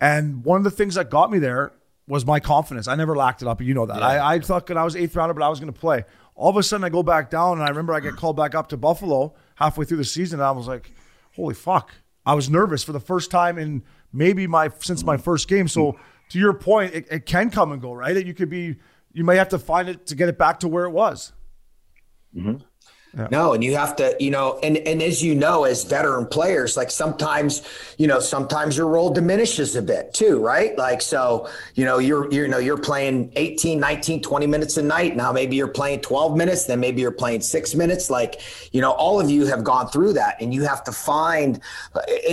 and one of the things that got me there was my confidence. I never lacked it up. You know that. Yeah. I I thought that I was eighth rounder, but I was going to play. All of a sudden, I go back down, and I remember I get called back up to Buffalo halfway through the season, and I was like, "Holy fuck!" I was nervous for the first time in maybe my since my first game. So to your point, it, it can come and go, right? You could be, you may have to find it to get it back to where it was. Mm-hmm. Yeah. No, and you have to, you know, and and as you know, as veteran players, like sometimes, you know, sometimes your role diminishes a bit too, right? Like so, you know, you're you're you know, you're playing 18, 19, 20 minutes a night. Now maybe you're playing 12 minutes, then maybe you're playing 6 minutes. Like, you know, all of you have gone through that and you have to find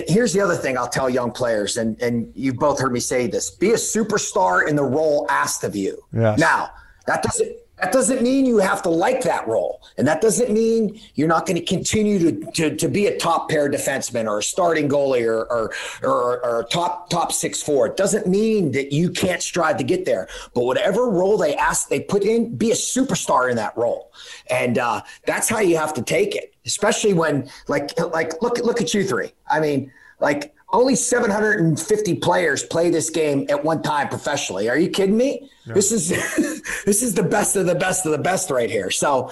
here's the other thing I'll tell young players and and you've both heard me say this. Be a superstar in the role asked of you. Yes. Now, that doesn't that doesn't mean you have to like that role. And that doesn't mean you're not going to continue to, to, be a top pair defenseman or a starting goalie or, or, or, or top, top six four. It doesn't mean that you can't strive to get there. But whatever role they ask, they put in, be a superstar in that role. And uh, that's how you have to take it, especially when like, like, look, look at you three. I mean, like only 750 players play this game at one time professionally. Are you kidding me? Yeah. This is this is the best of the best of the best right here. So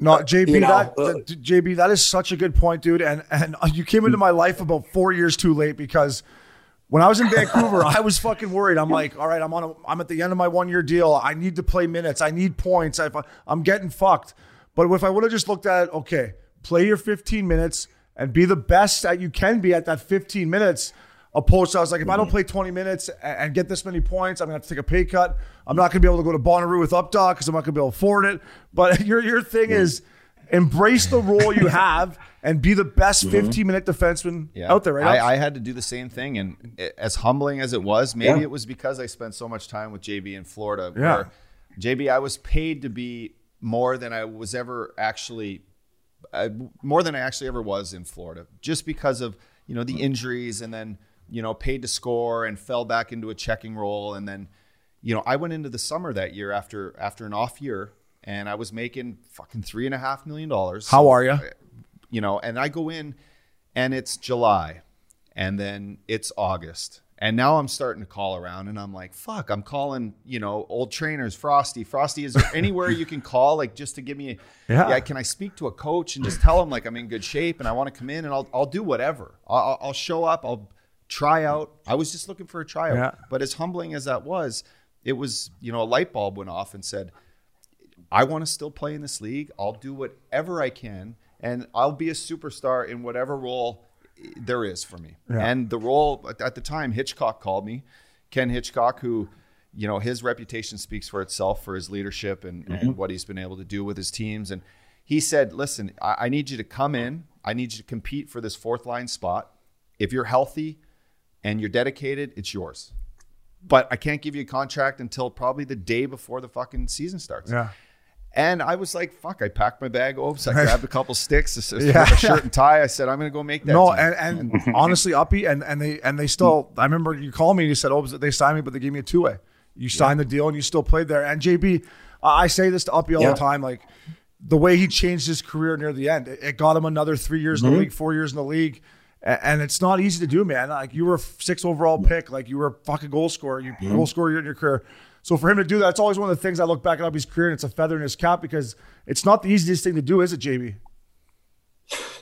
no, JB, you know, that, uh, that, JB, that is such a good point, dude. And and you came into my life about four years too late because when I was in Vancouver, I was fucking worried. I'm like, all right, I'm on, a, I'm at the end of my one year deal. I need to play minutes. I need points. I, I'm getting fucked. But if I would have just looked at okay, play your 15 minutes and be the best that you can be at that 15 minutes. Opposed to I was like, if I don't mm-hmm. play 20 minutes and, get this many points, I'm gonna have to take a pay cut. I'm not gonna be able to go to Bonnaroo with Updog because I'm not gonna be able to afford it. But your your thing is embrace the role you have and be the best mm-hmm. 15 minute defenseman out there, right? I, I had to do the same thing, and it- as humbling as it was, maybe Yeah. it was because I spent so much time with JB in Florida. Yeah. Where JB, I was paid to be more than I was ever actually, uh, more than I actually ever was in Florida, just because of you know the injuries, and then you know paid to score and fell back into a checking role, and then you know I went into the summer that year after after an off year. And I was making fucking three and a half million dollars How are you? you know, and I go in and it's July and then it's August. And now I'm starting to call around and I'm like, fuck, I'm calling, you know, old trainers, Frosty. Frosty, is there anywhere you can call, like just to give me, a, Yeah. can I speak to a coach and just tell him like I'm in good shape and I want to come in and I'll, I'll do whatever. I'll, I'll- I'll show up, I'll try out. I was just looking for a tryout. Yeah. But as humbling as that was, it was, you know, a light bulb went off and said, I want to still play in this league. I'll do whatever I can, and I'll be a superstar in whatever role there is for me. And the role at- the time, Hitchcock called me, Ken Hitchcock, who, you know, his reputation speaks for itself for his leadership and, and mm-hmm. what he's been able to do with his teams. And he said, "Listen, I, I need you to come in. I need you to compete for this fourth line spot. If you're healthy and you're dedicated, it's yours." But I can't give you a contract until probably the day before the fucking season starts. Yeah. And I was like, fuck, I packed my bag oops. I grabbed a couple sticks, a, a Yeah. shirt and tie. I said, I'm going to go make that. No, team. and, and honestly, Uppy, and, and they and they still. I remember you called me and you said, "Oh, they signed me, but they gave me a two way." You signed the deal and you still played there. And JB, I say this to Uppy all Yeah. the time, like the way he changed his career near the end, it, it got him another three years in the mm-hmm. league, four years in the league. A- And it's not easy to do, man. Like you were a six overall mm. pick, like you were a fucking goal scorer, you mm-hmm. goal scorer in your career. So for him to do that, it's always one of the things I look back at Uppy's career, and it's a feather in his cap because it's not the easiest thing to do, is it, JB?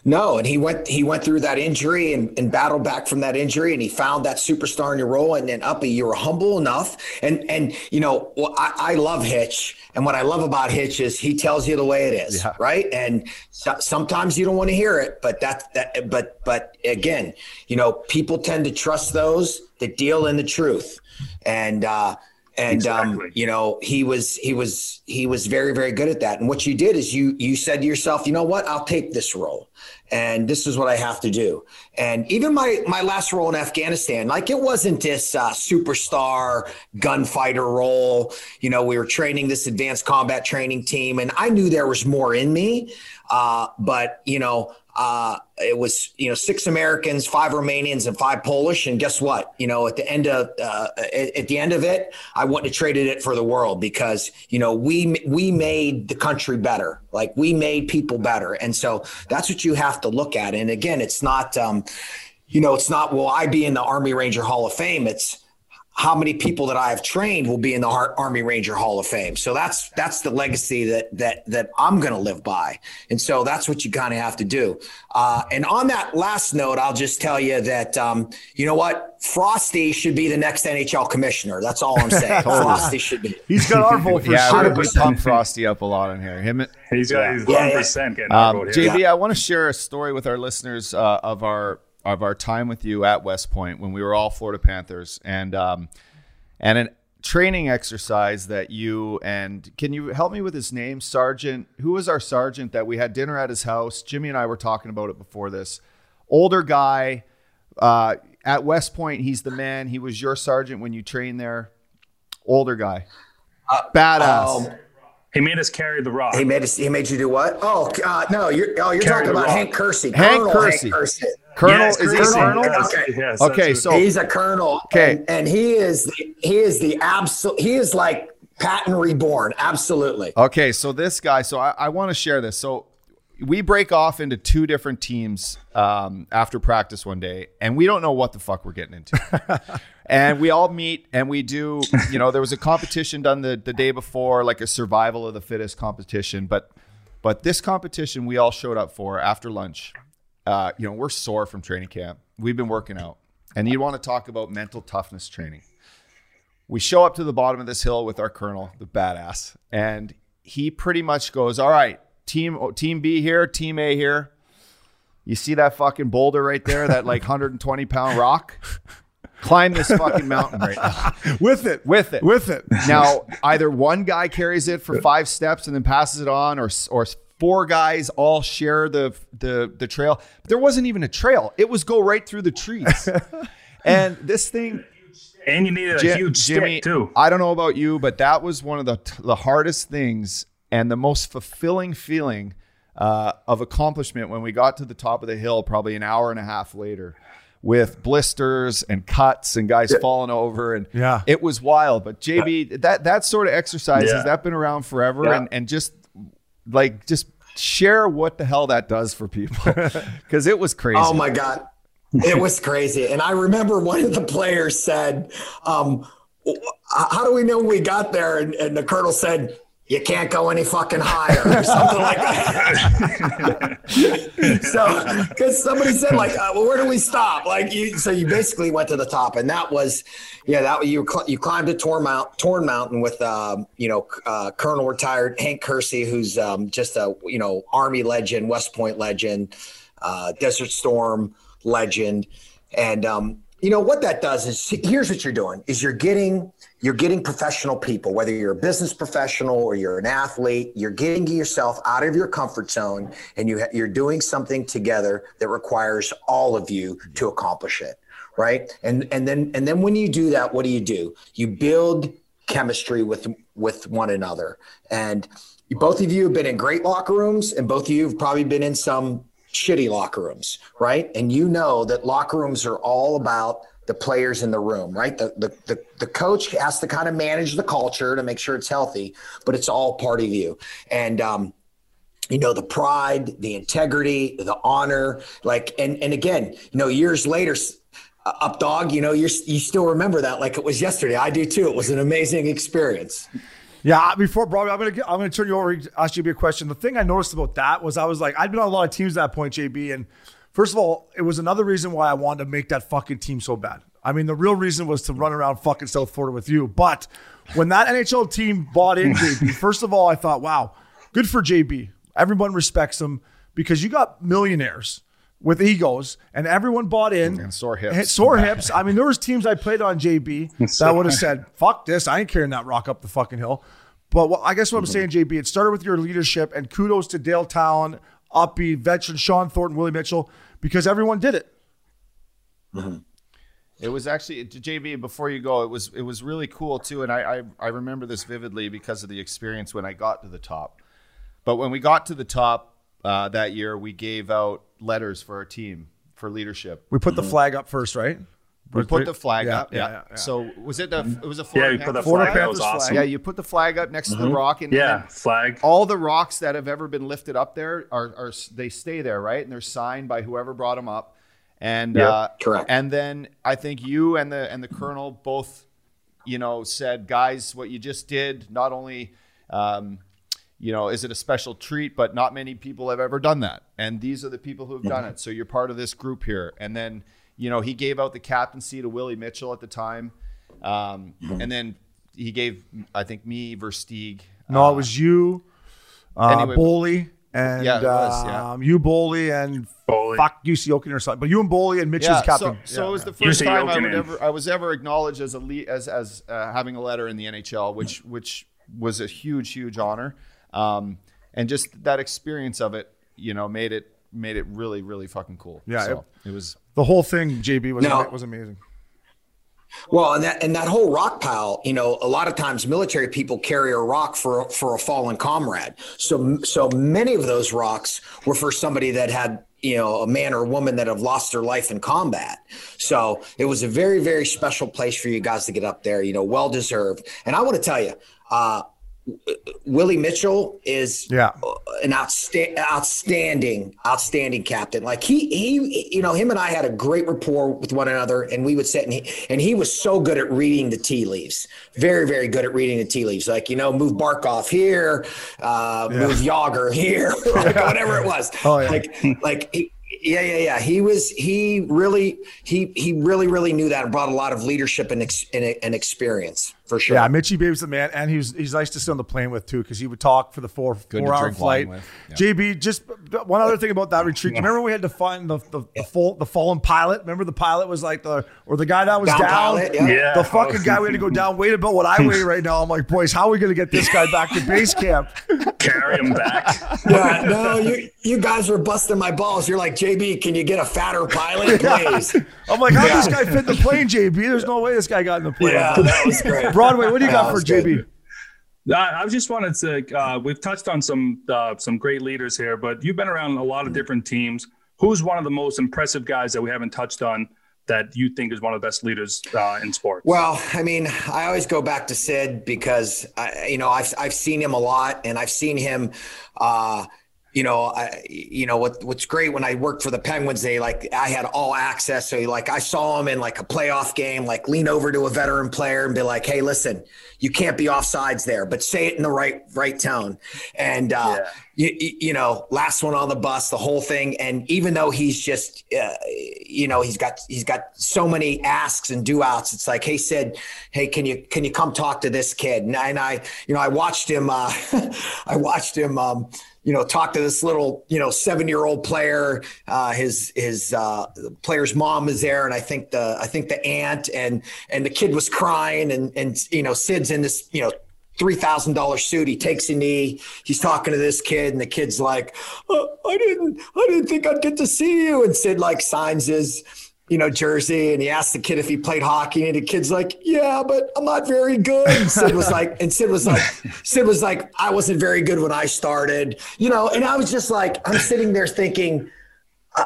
No, and he went he went through that injury and, and battled back from that injury, and he found that superstar in your role. And then Uppy, you were humble enough, and and you know, well, I, I love Hitch, and what I love about Hitch is he tells you the way it is, right? And so, sometimes you don't want to hear it, but that that but but again, you know, people tend to trust those that deal in the truth, and. uh and um, you know he was he was he was very very good at that. And what you did is you you said to yourself you know what? I'll take this role. And this is what i have to do. And even my my last role in afghanistan like it wasn't this uh, superstar gunfighter role. You know we were training this advanced combat training team and i knew there was more in me. Uh, but you know uh, it was you know six Americans, five Romanians, and five Polish. And guess what? You know, at the end of uh, at, the end of it, I wouldn't have traded it for the world because you know we we made the country better. Like we made people better, and so that's what you have to look at. And again, it's not um, you know it's not will I be in the Army Ranger Hall of Fame? It's how many people that I have trained will be in the Army Ranger Hall of Fame. So that's that's the legacy that that that I'm going to live by, and so that's what you kind of have to do. Uh, and on that last note, I'll just tell you that um, you know what, Frosty should be the next NHL commissioner. That's all I'm saying. Frosty should be. He's got our vote for yeah, sure. we, we pump Frosty up a lot in here. Him, He's got he's Yeah, one yeah. percent getting our um, vote here. JB, I want to share a story with our listeners uh, of our of our time with you at West Point when we were all Florida Panthers, and um, and an training exercise that you and can you help me with his name, Sergeant? Who was our sergeant that we had dinner at his house? Jimmy and I were talking about it before this. Older guy uh, at West Point. He's the man. He was your sergeant when you trained there. Older guy, badass. Um, he made us carry the rock. he made us, he made you do what? Oh uh, no, you're oh you're Carry talking about rock. Hank Keirsey. Hank Colonel Keirsey. Hank Keirsey. Colonel, Yes, is he a colonel? yes, Okay. yes, Okay, so- He's a colonel. Okay. And, and he is the, he is the absolute he is like Patton reborn. Absolutely. Okay, so this guy, so I, I want to share this. So we break off into two different teams um, after practice one day, and we don't know what the fuck we're getting into. and we all meet and we do, you know, there was a competition done the, the day before, like a survival of the fittest competition. But but this competition we all showed up for after lunch. Uh, you know, we're sore from training camp. We've been working out. And you want to talk about mental toughness training we show up to the bottom of this hill with our colonel, the badass, and he pretty much goes, "All right, team team B here, team A here. You see that fucking boulder right there, that like 120 pound rock? Climb this fucking mountain right now. with it, With it. with it. Now, either one guy carries it for five steps and then passes it on, or or four guys all share the the the trail. But there wasn't even a trail; it was go right through the trees. and this thing, And you needed a Ji- huge Jimmy, stick too. I don't know about you, but that was one of the the hardest things and the most fulfilling feeling uh, of accomplishment when we got to the top of the hill, probably an hour and a half later. With blisters and cuts and guys falling over and Yeah. it was wild. But JB, that that sort of exercise Yeah. has that been around forever Yeah. and and just like just share what the hell that does for people because it was crazy. Oh my God. It was crazy. And I remember one of the players said, um, how do we know we got there? And, and the colonel said, you can't go any fucking higher or something like that. so, because somebody said like, uh, well, where do we stop? Like you, so you basically went to the top and that was, yeah, that you, cl- you climbed a Torn Mount, Torn Mountain with, um, you know, uh, Colonel retired Hank Keirsey, who's um, just a, you know, Army legend, West Point legend, uh, Desert Storm legend. And, um, you know what that does is here's what you're doing is you're getting you're getting professional people whether you're a business professional or you're an athlete you're getting yourself out of your comfort zone and you you're doing something together that requires all of you to accomplish it right? And and then and then when you do that what do you do? You build chemistry with with one another. And both of you have been in great locker rooms and both of you have probably been in some shitty locker rooms, right? And you know that locker rooms are all about the players in the room, right? The, the the the coach has to kind of manage the culture to make sure it's healthy, but it's all part of you. And um, you know the pride, the integrity, the honor, like and and again, you know, years later. uh, Up dog, you know, you're, you still remember that like it was yesterday. I do too. It was an amazing experience. Yeah, before Bobby, I'm gonna get- I'm gonna turn you over. Ask you a question. The thing I noticed about that was I was like, I'd been on a lot of teams at that point, JB, and first of all, it was another reason why I wanted to make that fucking team so bad. I mean, the real reason was to run around fucking South Florida with you. But when that NHL team bought in JB, first of all, I thought, wow, good for JB. Everyone respects him because you got millionaires with egos, and everyone bought in. And sore hips. And Sore hips. I mean, there was teams I played on JB that would have said, "Fuck this! I ain't carrying that rock up the fucking hill." But what, I guess what I'm saying, JB, it started with your leadership, and kudos to Dale Tallon, Uppy, veteran Shawn Thornton, Willie Mitchell, because everyone did it. It was actually JB. Before you go, it was it was really cool too, and I, I I remember this vividly because of the experience when I got to the top. But when we got to the top uh, that year, we gave out letters for our team for leadership. We put the flag up first, right? We put the flag Yeah, up. yeah, Yeah. yeah, yeah. So was it the it was a Yeah, Florida you put the Panthers Florida flag. That was Panthers awesome. Yeah, you put the flag up next to the rock, and Yeah, flag. all the rocks that have ever been lifted up there are, are they stay there, right? And they're signed by whoever brought them up. And Yep, uh, correct. And then I think you and the and the colonel both, you know, said, guys, what you just did not only, um, you know, is it a special treat, but not many people have ever done that. And these are the people who have done it. So you're part of this group here. And then, you know, he gave out the captaincy to Willie Mitchell at the time, um, and then he gave, I think, me Versteeg. No, it was you, uh, Anyway. Boley, and Yeah, it was, yeah. um, you, Boley, and Boley. fuck UC Okin or something. But you and Boley and Mitch was captain. So, so Yeah, it was the first say time I would ever I was ever acknowledged as a le- as as uh, having a letter in the NHL, which which was a huge huge honor, um, and just that experience of it, you know, made it made it really really fucking cool. Yeah, so it, was. the whole thing, JB, was No. was amazing. Well, and that and that whole rock pile, you know, a lot of times military people carry a rock for for a fallen comrade. So so many of those rocks were for somebody that had you know a man or a woman that have lost their life in combat. So it was a very very special place for you guys to get up there. You know, well deserved. And I want to tell you, uh, Willie Mitchell is Yeah. an outsta- outstanding, outstanding captain. Like he, he, you know, him and I had a great rapport with one another, and we would sit and he, and he was so good at reading the tea leaves. Very, very good at reading the tea leaves. Like you know, move Barkov here, uh, move Jagr here, like, whatever it was. Oh, yeah. Like, like he, Yeah, yeah, yeah. He was he really he he really really knew that and brought a lot of leadership and ex, and, and experience for sure. Yeah, Mitchie Babe's the man, and he's he's nice to sit on the plane with too because he would talk for the four Good four hour flight. with. JB, just one other thing about that retreat. Do you remember we had to find the the, the full the fallen pilot? Remember the pilot was like the or the guy that was Down down. pilot, yeah. Yeah. The fucking oh. guy we had to go down weighed about what I weigh right now. I'm like, boys, how are we gonna get this guy back to base camp? Carry him back. Yeah, no, you you guys were busting my balls. You're like, JB, can you get a fatter pilot, please? I'm like, how did this guy fit in the plane, JB? There's no way this guy got in the plane. Yeah, that was great. Broadway, what do you got for was. JB? I I just wanted to. Uh, we've touched on some uh, some great leaders here, but you've been around a lot of different teams. Who's one of the most impressive guys that we haven't touched on that you think is one of the best leaders uh, in sports? Well, I mean, I always go back to Sid because I, you know I've I've seen him a lot, and I've seen him. Uh, you know, I, you know what what's great when I worked for the Penguins, they like I had all access. So like I saw him in like a playoff game, like lean over to a veteran player and be like, "Hey, listen, you can't be offsides there, but say it in the right right tone." And uh, you, you know, last one on the bus, the whole thing. And even though he's just, uh, you know, he's got he's got so many asks and do outs. It's like, hey, said, hey, can you can you come talk to this kid? And I, and I you know, I watched him. Uh, I watched him. Um, you know, talk to this little, you know, seven-year-old player. Uh, his his uh, player's mom is there, and I think the I think the aunt and and the kid was crying, and and you know, Sid's in this, you know, three thousand dollar suit. He takes a knee. He's talking to this kid, and the kid's like, oh, "I didn't, I didn't think I'd get to see you." And Sid like signs his, you know, jersey, and he asked the kid if he played hockey, and the kid's like, "Yeah, but I'm not very good." And Sid was like, and Sid was like, Sid was like, "I wasn't very good when I started," you know. And I was just like, I'm sitting there thinking, uh,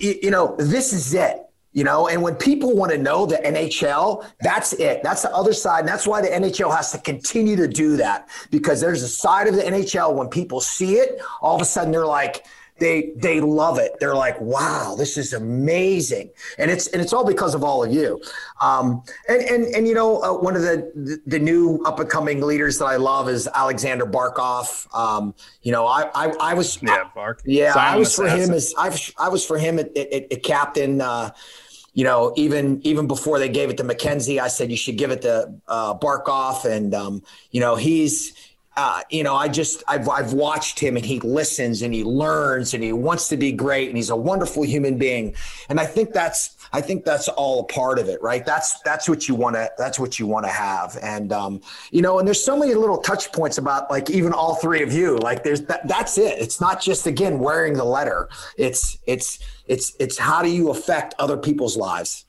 you, you know, this is it. You know, and when people want to know the NHL, that's it. That's the other side. And that's why the NHL has to continue to do that because there's a side of the NHL when people see it, all of a sudden they're like, they they love it. They're like, wow, this is amazing, and it's and it's all because of all of you. Um, and and and you know, uh, one of the, the the new up and coming leaders that I love is Alexander Barkov. Um, you know, I I, I was Yeah, Bark. yeah, I was for him as I was, I was for him at, at, at captain. Uh, you know, even even before they gave it to MacKenzie, I said you should give it to uh, Barkov, and um, you know he's. Uh, you know, I just I've I've watched him and he listens and he learns and he wants to be great and he's a wonderful human being, and I think that's I think that's all a part of it, right? That's that's what you want to that's what you want to have, and um, you know, and there's so many little touch points about like even all three of you, like there's that that's it. It's not just again wearing the letter. It's it's it's it's how do you affect other people's lives.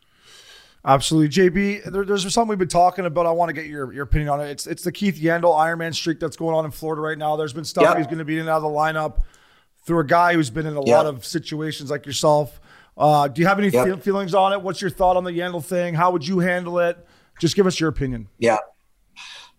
Absolutely, JB. There, there's something we've been talking about. I want to get your, your opinion on it. It's it's the Keith Yandle Ironman streak that's going on in Florida right now. There's been stuff Yep. he's going to be in and out of the lineup through a guy who's been in a Yep. lot of situations like yourself. Uh, do you have any Yep. feel, feelings on it? What's your thought on the Yandel thing? How would you handle it? Just give us your opinion. Yeah.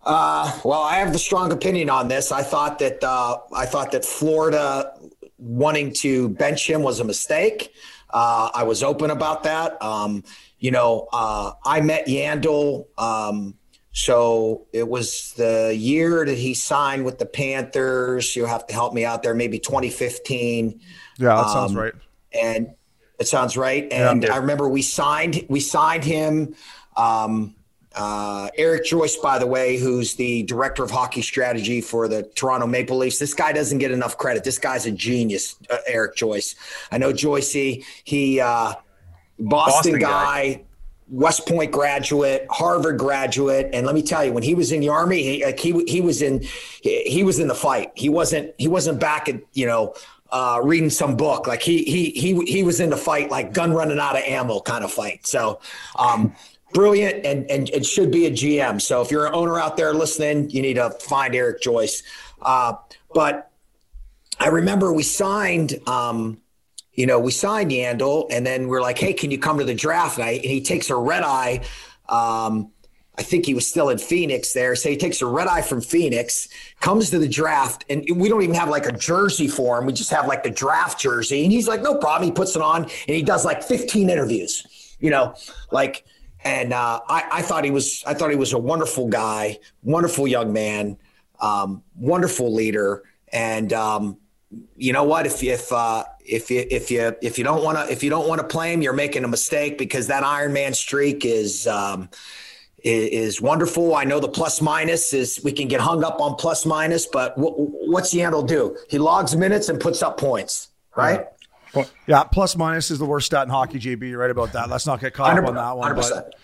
Uh, well, I have the strong opinion on this. I thought that uh, I thought that Florida wanting to bench him was a mistake. Uh, I was open about that. Um, you know, uh, I met Yandle. Um, so it was the year that he signed with the Panthers. You'll have to help me out there. Maybe 2015 Yeah, that sounds Um, right. and it sounds right. And I remember we signed we signed him. Um, uh, Eric Joyce, by the way, who's the director of hockey strategy for the Toronto Maple Leafs. This guy doesn't get enough credit. This guy's a genius, uh, Eric Joyce. I know Joycey. He uh, Boston, Boston guy. guy. West Point graduate, Harvard graduate, and let me tell you, when he was in the army, he like he he was in he, he was in the fight. He wasn't he wasn't back at you know uh, reading some book. Like he he he he was in the fight, like gun running out of ammo kind of fight. So um, brilliant and and it should be a GM. So if you're an owner out there listening, you need to find Eric Joyce. Uh, but I remember we signed. Um, you know, we signed Yandle, and then we're like, "Hey, can you come to the draft?" night? And he takes a red eye. Um, I think he was still in Phoenix there. So he takes a red eye from Phoenix, comes to the draft, and we don't even have like a jersey for him. We just have like the draft jersey. And he's like, no problem. He puts it on and he does like 15 interviews, you know, like, and uh, I, I thought he was, I thought he was a wonderful guy, wonderful young man, um, wonderful leader. And, um, you know what? If if uh, if you if you if you don't want to if you don't want to play him, you're making a mistake because that Iron Man streak is. Um, is, wonderful. I know the plus minus is we can get hung up on plus minus, but w- what's Yandle do? He logs minutes and puts up points, right? Yeah, plus minus is the worst stat in hockey, JB. You're right about that. Let's not get caught up on that one. But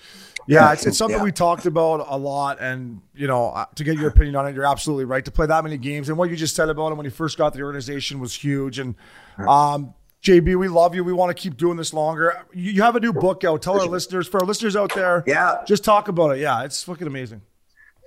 yeah, it's, it's something Yeah. we talked about a lot. And, you know, uh, to get your opinion on it, you're absolutely right. To play that many games and what you just said about him when he first got the organization was huge. And, um, JB, we love you. We want to keep doing this longer. You, you have a new book out. Tell our listeners, for our listeners out there, Yeah. just talk about it. Yeah, it's fucking amazing.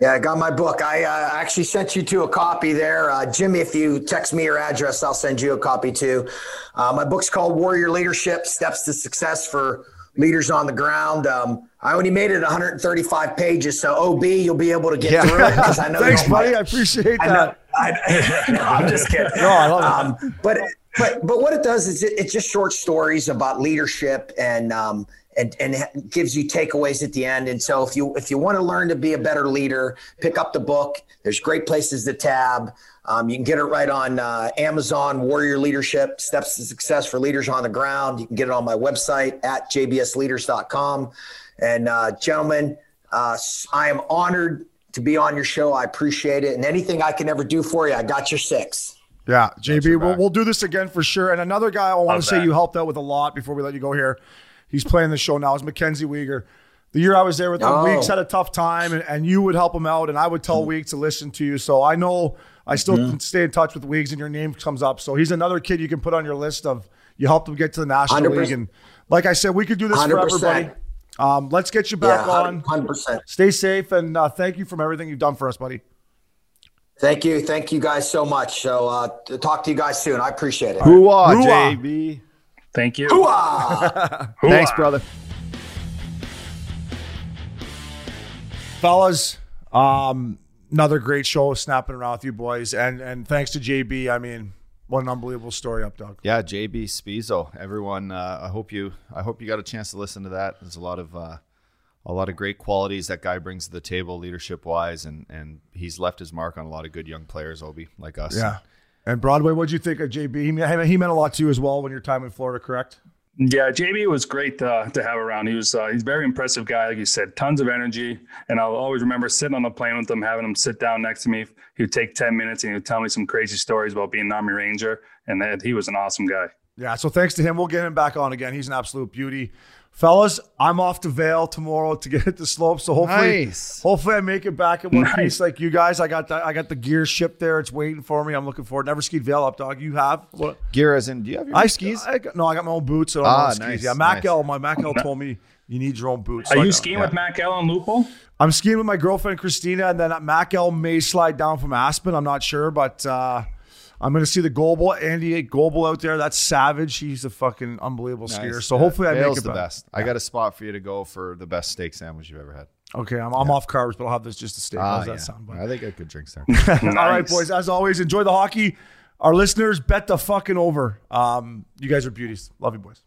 Yeah, I got my book. I uh, actually sent you to a copy there. Uh, Jimmy, if you text me your address, I'll send you a copy too. Uh, my book's called Warrior Leadership Steps to Success for Leaders on the Ground. Um, I only made it 135 pages, so OB, you'll be able to get Yeah. through it because I know Thanks, buddy. I appreciate I that. know. I, no, I'm just kidding. No, I love it. Um, but but but what it does is it, it's just short stories about leadership and um, and and gives you takeaways at the end. And so if you if you want to learn to be a better leader, pick up the book. There's great places to tab. Um, you can get it right on uh, Amazon. Warrior Leadership: Steps to Success for Leaders on the Ground. You can get it on my website at jbsleaders.com. And uh, gentlemen, uh, I am honored to be on your show. I appreciate it. And anything I can ever do for you, I got your six. Yeah, JB, we'll, we'll do this again for sure. And another guy I want to say you helped out with a lot before we let you go here. He's playing the show now. Is Mackenzie Weegar. The year I was there with him, Oh. Weeks had a tough time, and, and you would help him out, and I would tell Weeks to listen to you. So I know I still can stay in touch with Weeks, and your name comes up. So he's another kid you can put on your list of you helped him get to the National 100. League. And like I said, we could do this for 100%. everybody. Um, let's get you back yeah, on. 100%. Stay safe, and uh, thank you from everything you've done for us, buddy. Thank you. Thank you guys so much. So uh, to talk to you guys soon. I appreciate it. Hooah, Hooah. JB. Thank you. Hooah! Thanks, brother. fellas um another great show snapping around with you boys and and thanks to jb i mean what an unbelievable story up dog Yeah, JB Spisso. Everyone, uh, I hope you, I hope you got a chance to listen to that. There's a lot of, uh, a lot of great qualities that guy brings to the table, leadership wise, and and he's left his mark on a lot of good young players, Obi, like us. yeah and broadway what'd you think of jb he, meant- he meant a lot to you as well when your time in florida correct Yeah, JB was great uh, to have around. He was uh, he's a very impressive guy, like you said, tons of energy. And I'll always remember sitting on the plane with him, having him sit down next to me. He would take ten minutes and he would tell me some crazy stories about being an Army Ranger, and that he was an awesome guy. yeah so thanks to him we'll get him back on again he's an absolute beauty fellas i'm off to Vail tomorrow to get at the slope so hopefully Nice. hopefully i make it back in one Nice. piece like you guys i got the, i got the gear shipped there it's waiting for me i'm looking forward never skied Vail up dog you have what Gear as in, do you have your I skis. skis? I no, I got my own boots. So I don't Ah, own skis. nice, Yeah, Mac nice. L. My Mac L told me you need your own boots. Are So I you got- skiing with Matt Gell and Lupo? I'm skiing with my girlfriend Christina, and then Mac L may slide down from Aspen. I'm not sure, but uh, I'm going to see the Goble, Andy Goble out there. That's savage. He's a fucking unbelievable skier. So Yeah, hopefully I make Vail's it the back. best. I got a spot for you to go for the best steak sandwich you've ever had. Okay, I'm, I'm off carbs, but I'll have this just to stay. How's that sound? bud? I think I could drink there. All right, boys. As always, enjoy the hockey. Our listeners, bet the fucking over. Um, you guys are beauties. Love you, boys.